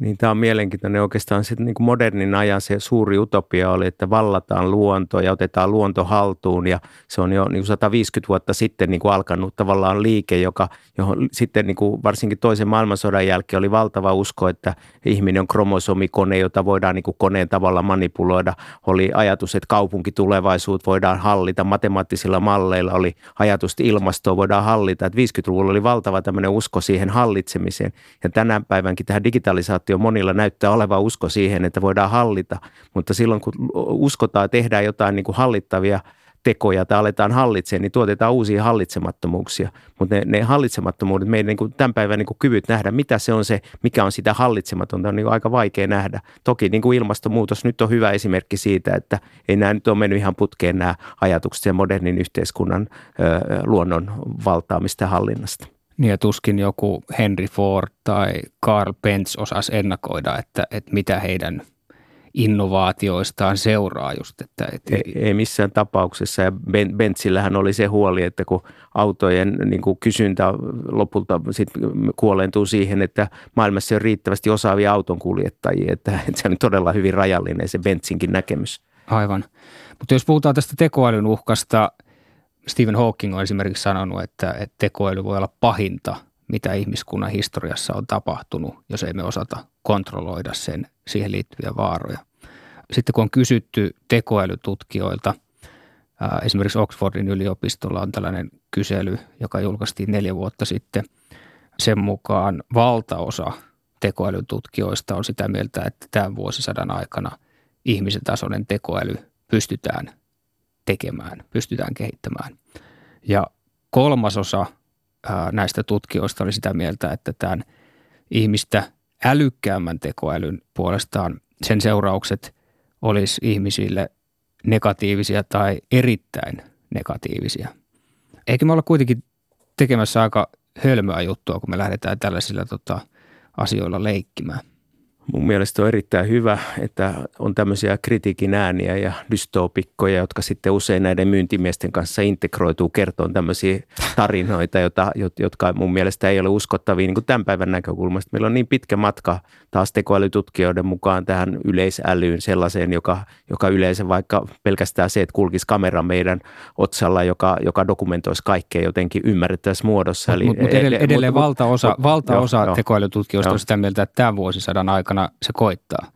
Niin tämä on mielenkiintoinen. Oikeastaan sitten niin kuin modernin ajan se suuri utopia oli, että vallataan luonto ja otetaan luonto haltuun. Ja se on jo niin kuin 150 vuotta sitten niin kuin alkanut tavallaan liike, joka, johon sitten niin kuin varsinkin toisen maailmansodan jälkeen oli valtava usko, että ihminen on kromosomikone, jota voidaan niin kuin koneen tavalla manipuloida. Oli ajatus, että kaupunkitulevaisuut voidaan hallita matemaattisilla malleilla. Oli ajatus, että ilmastoa voidaan hallita. Että 50-luvulla oli valtava tämmöinen usko siihen hallitsemiseen. Ja tänä päivänkin tähän digitalisaatioon jo monilla näyttää olevan usko siihen, että voidaan hallita, mutta silloin kun uskotaan, tehdään jotain niin kuin hallittavia tekoja tai aletaan hallitsemaan, niin tuotetaan uusia hallitsemattomuuksia. Mutta ne, ne hallitsemattomuudet, meidän niin kuin tämän päivän niin kuin kyvyt nähdä, mitä se on se, mikä on sitä hallitsematonta, on niin kuin aika vaikea nähdä. Toki niin kuin ilmastonmuutos nyt on hyvä esimerkki siitä, että ei nämä nyt ole mennyt ihan putkeen nämä ajatukset sen modernin yhteiskunnan ö, luonnon valtaamista ja hallinnasta. Niin ja tuskin joku Henry Ford tai Carl Benz osasi ennakoida, että, että mitä heidän innovaatioistaan seuraa just. Että, että ei, ei missään tapauksessa ja ben, Benzillähän oli se huoli, että kun autojen niin kuin kysyntä lopulta sit kuolentuu siihen, että maailmassa on riittävästi osaavia autonkuljettajia, että, että se on todella hyvin rajallinen se Benzinkin näkemys. Aivan. Mutta jos puhutaan tästä tekoälyn uhkasta – Stephen Hawking on esimerkiksi sanonut, että, että tekoäly voi olla pahinta, mitä ihmiskunnan historiassa on tapahtunut, jos emme osata kontrolloida sen siihen liittyviä vaaroja. Sitten kun on kysytty tekoälytutkijoilta, esimerkiksi Oxfordin yliopistolla on tällainen kysely, joka julkaistiin neljä vuotta sitten. Sen mukaan valtaosa tekoälytutkijoista on sitä mieltä, että tämän vuosisadan aikana ihmisen tasoinen tekoäly pystytään tekemään, pystytään kehittämään. Ja kolmasosa näistä tutkijoista oli sitä mieltä, että tämän ihmistä älykkäämmän tekoälyn puolestaan sen seuraukset olisi ihmisille negatiivisia tai erittäin negatiivisia. Eikö me olla kuitenkin tekemässä aika hölmöä juttua, kun me lähdetään tällaisilla tota, asioilla leikkimään? Mun mielestä on erittäin hyvä, että on tämmöisiä kritiikin ääniä ja dystopikkoja, jotka sitten usein näiden myyntimiesten kanssa integroituu kertoon tämmöisiä tarinoita, jota, jotka mun mielestä ei ole uskottavia niin kuin tämän päivän näkökulmasta. Meillä on niin pitkä matka taas tekoälytutkijoiden mukaan tähän yleisälyyn sellaiseen, joka, joka yleensä vaikka pelkästään se, että kulkisi kamera meidän otsalla, joka, joka dokumentoisi kaikkea jotenkin ymmärrettävässä muodossa. Mutta mut edelleen, edelleen mut, valtaosa, mut, valtaosa jo, tekoälytutkijoista jo. on sitä mieltä, että tämän vuosisadan aikana se koittaa.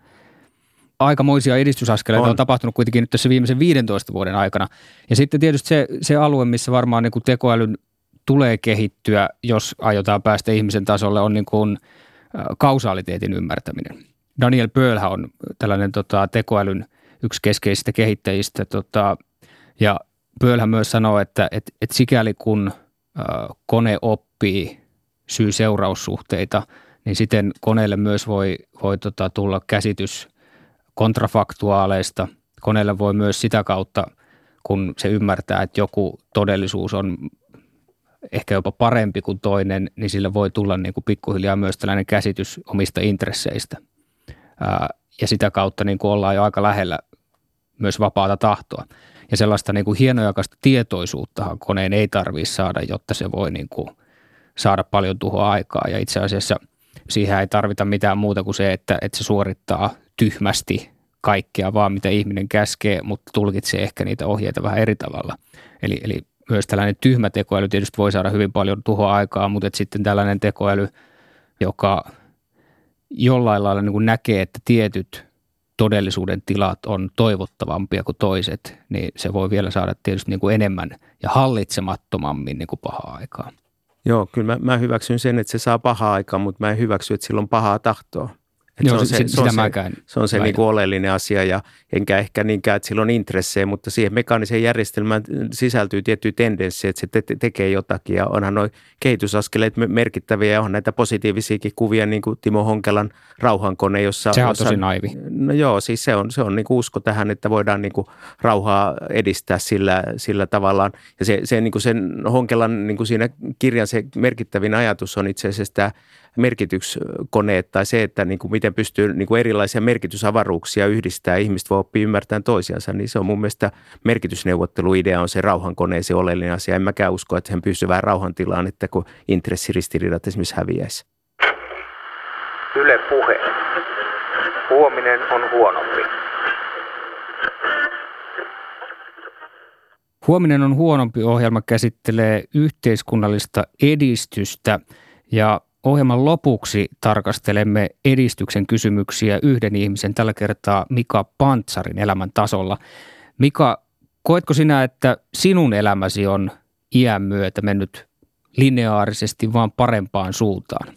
Aikamoisia edistysaskeleita on. on tapahtunut kuitenkin nyt tässä viimeisen 15 vuoden aikana. Ja sitten tietysti se, se alue, missä varmaan niin kuin tekoälyn tulee kehittyä, jos aiotaan päästä ihmisen tasolle, on niin kuin – kausaaliteetin ymmärtäminen. Daniel Pöhlä on tällainen tota, tekoälyn yksi keskeisistä kehittäjistä tota, ja Pöhlä myös sanoo, että et, et sikäli kun ä, kone oppii syy-seuraussuhteita, niin sitten koneelle myös voi, voi tota, tulla käsitys kontrafaktuaaleista. Koneelle voi myös sitä kautta, kun se ymmärtää, että joku todellisuus on ehkä jopa parempi kuin toinen, niin sillä voi tulla niin kuin pikkuhiljaa myös tällainen käsitys omista intresseistä. Ää, ja sitä kautta niin kuin ollaan jo aika lähellä myös vapaata tahtoa. Ja sellaista niin kuin hienojakasta tietoisuuttahan koneen ei tarvitse saada, jotta se voi niin kuin saada paljon tuhoa aikaa. Ja itse asiassa siihen ei tarvita mitään muuta kuin se, että, että se suorittaa tyhmästi kaikkea vaan, mitä ihminen käskee, mutta tulkitsee ehkä niitä ohjeita vähän eri tavalla. Eli, eli myös tällainen tyhmä tekoäly tietysti voi saada hyvin paljon tuhoa aikaa, mutta sitten tällainen tekoäly, joka jollain lailla niin kuin näkee, että tietyt todellisuuden tilat on toivottavampia kuin toiset, niin se voi vielä saada tietysti niin kuin enemmän ja hallitsemattomammin niin kuin pahaa aikaa. Joo, kyllä mä, mä hyväksyn sen, että se saa pahaa aikaa, mutta mä en hyväksy, että sillä on pahaa tahtoa. Et Joo, se on se, se, on se, se, on se niin kuin oleellinen asia ja enkä ehkä niinkään, että sillä on intressejä, mutta siihen mekaaniseen järjestelmään sisältyy tietty tendenssi, että se te- tekee jotakin ja onhan nuo kehitysaskeleet merkittäviä ja on näitä positiivisiakin kuvia, niin kuin Timo Honkelan rauhankone, jossa... Se on tosi naivi. No joo, siis se on, se on niin kuin usko tähän, että voidaan niin kuin rauhaa edistää sillä, sillä tavallaan ja se, se niin kuin sen Honkelan niin kuin siinä kirjan se merkittävin ajatus on itse asiassa tämä merkityskoneet tai se, että niin kuin miten pystyy niin kuin erilaisia merkitysavaruuksia yhdistää ihmiset voi oppia ymmärtämään toisiansa, niin se on mun mielestä merkitysneuvotteluidea on se rauhankone, se oleellinen asia. En mäkään usko, että hän pysyy vähän rauhantilaan, että kun intressiristiriidat esimerkiksi häviäisi. Yle Puhe. Huominen on huonompi. Huominen on huonompi ohjelma käsittelee yhteiskunnallista edistystä ja ohjelman lopuksi tarkastelemme edistyksen kysymyksiä yhden ihmisen, tällä kertaa Mika Pantsarin elämän tasolla. Mika, koetko sinä, että sinun elämäsi on iän myötä mennyt lineaarisesti vaan parempaan suuntaan?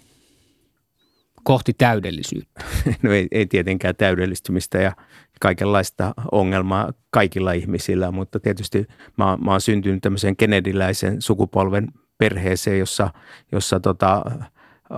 kohti täydellisyyttä? No ei, ei tietenkään täydellistymistä ja kaikenlaista ongelmaa kaikilla ihmisillä, mutta tietysti mä, mä oon syntynyt tämmöiseen kenediläisen sukupolven perheeseen, jossa, jossa tota,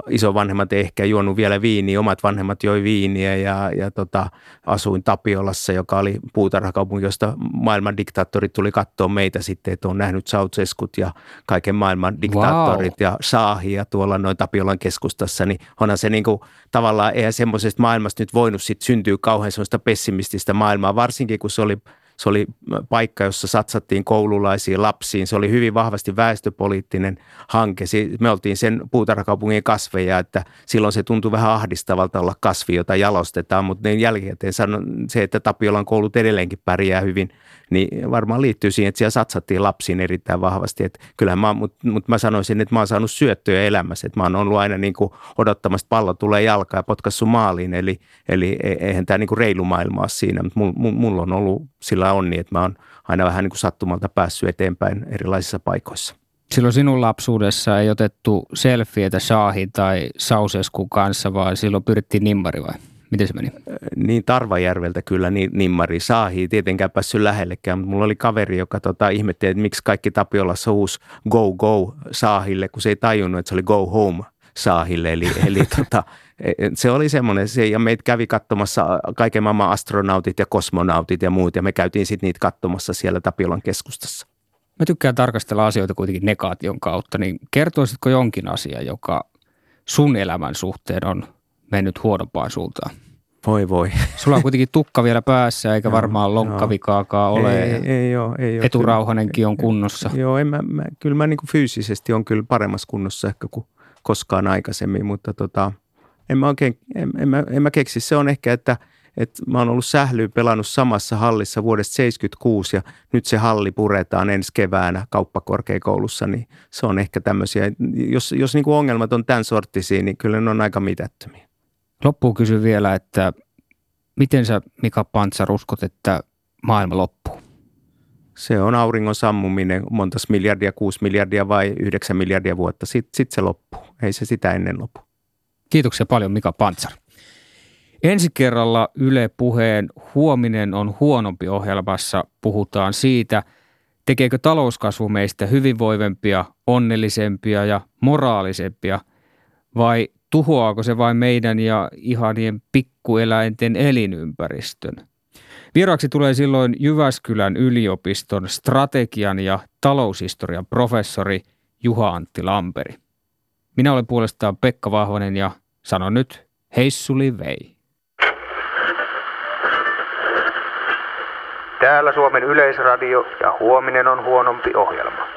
isovanhemmat ei ehkä juonut vielä viiniä, omat vanhemmat joi viiniä ja, ja tota, asuin Tapiolassa, joka oli puutarhakaupunki, josta maailman diktaattorit tuli katsoa meitä sitten, että on nähnyt Ceausescut ja kaiken maailman diktaattorit wow. ja saahia tuolla noin Tapiolan keskustassa, niin onhan se niin kuin, tavallaan, eihän semmoisesta maailmasta nyt voinut sitten syntyä kauhean semmoista pessimististä maailmaa, varsinkin kun se oli se oli paikka, jossa satsattiin koululaisiin, lapsiin. Se oli hyvin vahvasti väestöpoliittinen hanke. Me oltiin sen puutarhakaupungin kasveja, että silloin se tuntui vähän ahdistavalta olla kasvi, jota jalostetaan, mutta niin jälkikäteen sanon se, että Tapiolan koulut edelleenkin pärjää hyvin – niin varmaan liittyy siihen, että siellä satsattiin lapsiin erittäin vahvasti. Että kyllähän mä, mutta mut mä sanoisin, että mä oon saanut syöttöjä elämässä, että mä oon ollut aina niin kuin odottamassa, että pallo tulee jalkaan ja potkassu maaliin, eli, eli e, eihän tämä niin kuin reilu maailma ole siinä, mutta mulla mul on ollut sillä onni, että mä oon aina vähän niin kuin sattumalta päässyt eteenpäin erilaisissa paikoissa. Silloin sinun lapsuudessa ei otettu selfietä Shaahin tai Sauseskun kanssa, vaan silloin pyrittiin nimmari vai? Miten se meni? Niin Tarvajärveltä kyllä niin, Nimmari saahi. Tietenkään päässyt lähellekään, mutta mulla oli kaveri, joka tota, ihmetteli, että miksi kaikki Tapiolassa huus go go saahille, kun se ei tajunnut, että se oli go home saahille. Eli, eli tota, e, se oli semmoinen, se, ja meitä kävi katsomassa kaiken maailman astronautit ja kosmonautit ja muut, ja me käytiin sitten niitä katsomassa siellä Tapiolan keskustassa. Mä tykkään tarkastella asioita kuitenkin negaation kautta, niin kertoisitko jonkin asia, joka sun elämän suhteen on mennyt huonompaan suuntaan. Voi voi. Sulla on kuitenkin tukka vielä päässä, eikä varmaan lonkkavikaakaan ole. Ei, ei, ei ole, ei ole. Eturauhanenkin on kunnossa. Joo, en mä, mä, kyllä mä niin kuin fyysisesti on kyllä paremmassa kunnossa ehkä kuin koskaan aikaisemmin, mutta tota, en mä oikein, en, en, mä, en mä keksi. Se on ehkä, että, että mä oon ollut sählyyn pelannut samassa hallissa vuodesta 76 ja nyt se halli puretaan ensi keväänä kauppakorkeakoulussa, niin se on ehkä tämmöisiä, jos, jos niin kuin ongelmat on tämän sorttisia, niin kyllä ne on aika mitättömiä. Loppuun kysyn vielä, että miten sä Mika Pantsar uskot, että maailma loppuu? Se on auringon sammuminen, montas miljardia, kuusi miljardia vai yhdeksän miljardia vuotta. Sitten sit se loppuu. Ei se sitä ennen lopu. Kiitoksia paljon Mika Pantsar. Ensi kerralla Yle Puheen Huominen on huonompi ohjelmassa puhutaan siitä, tekeekö talouskasvu meistä hyvinvoivempia, onnellisempia ja moraalisempia vai tuhoaako se vain meidän ja ihanien pikkueläinten elinympäristön? Vieraaksi tulee silloin Jyväskylän yliopiston strategian ja taloushistorian professori Juha-Antti Lamperi. Minä olen puolestaan Pekka Vahvanen ja sanon nyt heissuli vei. Täällä Suomen Yleisradio ja huominen on huonompi ohjelma.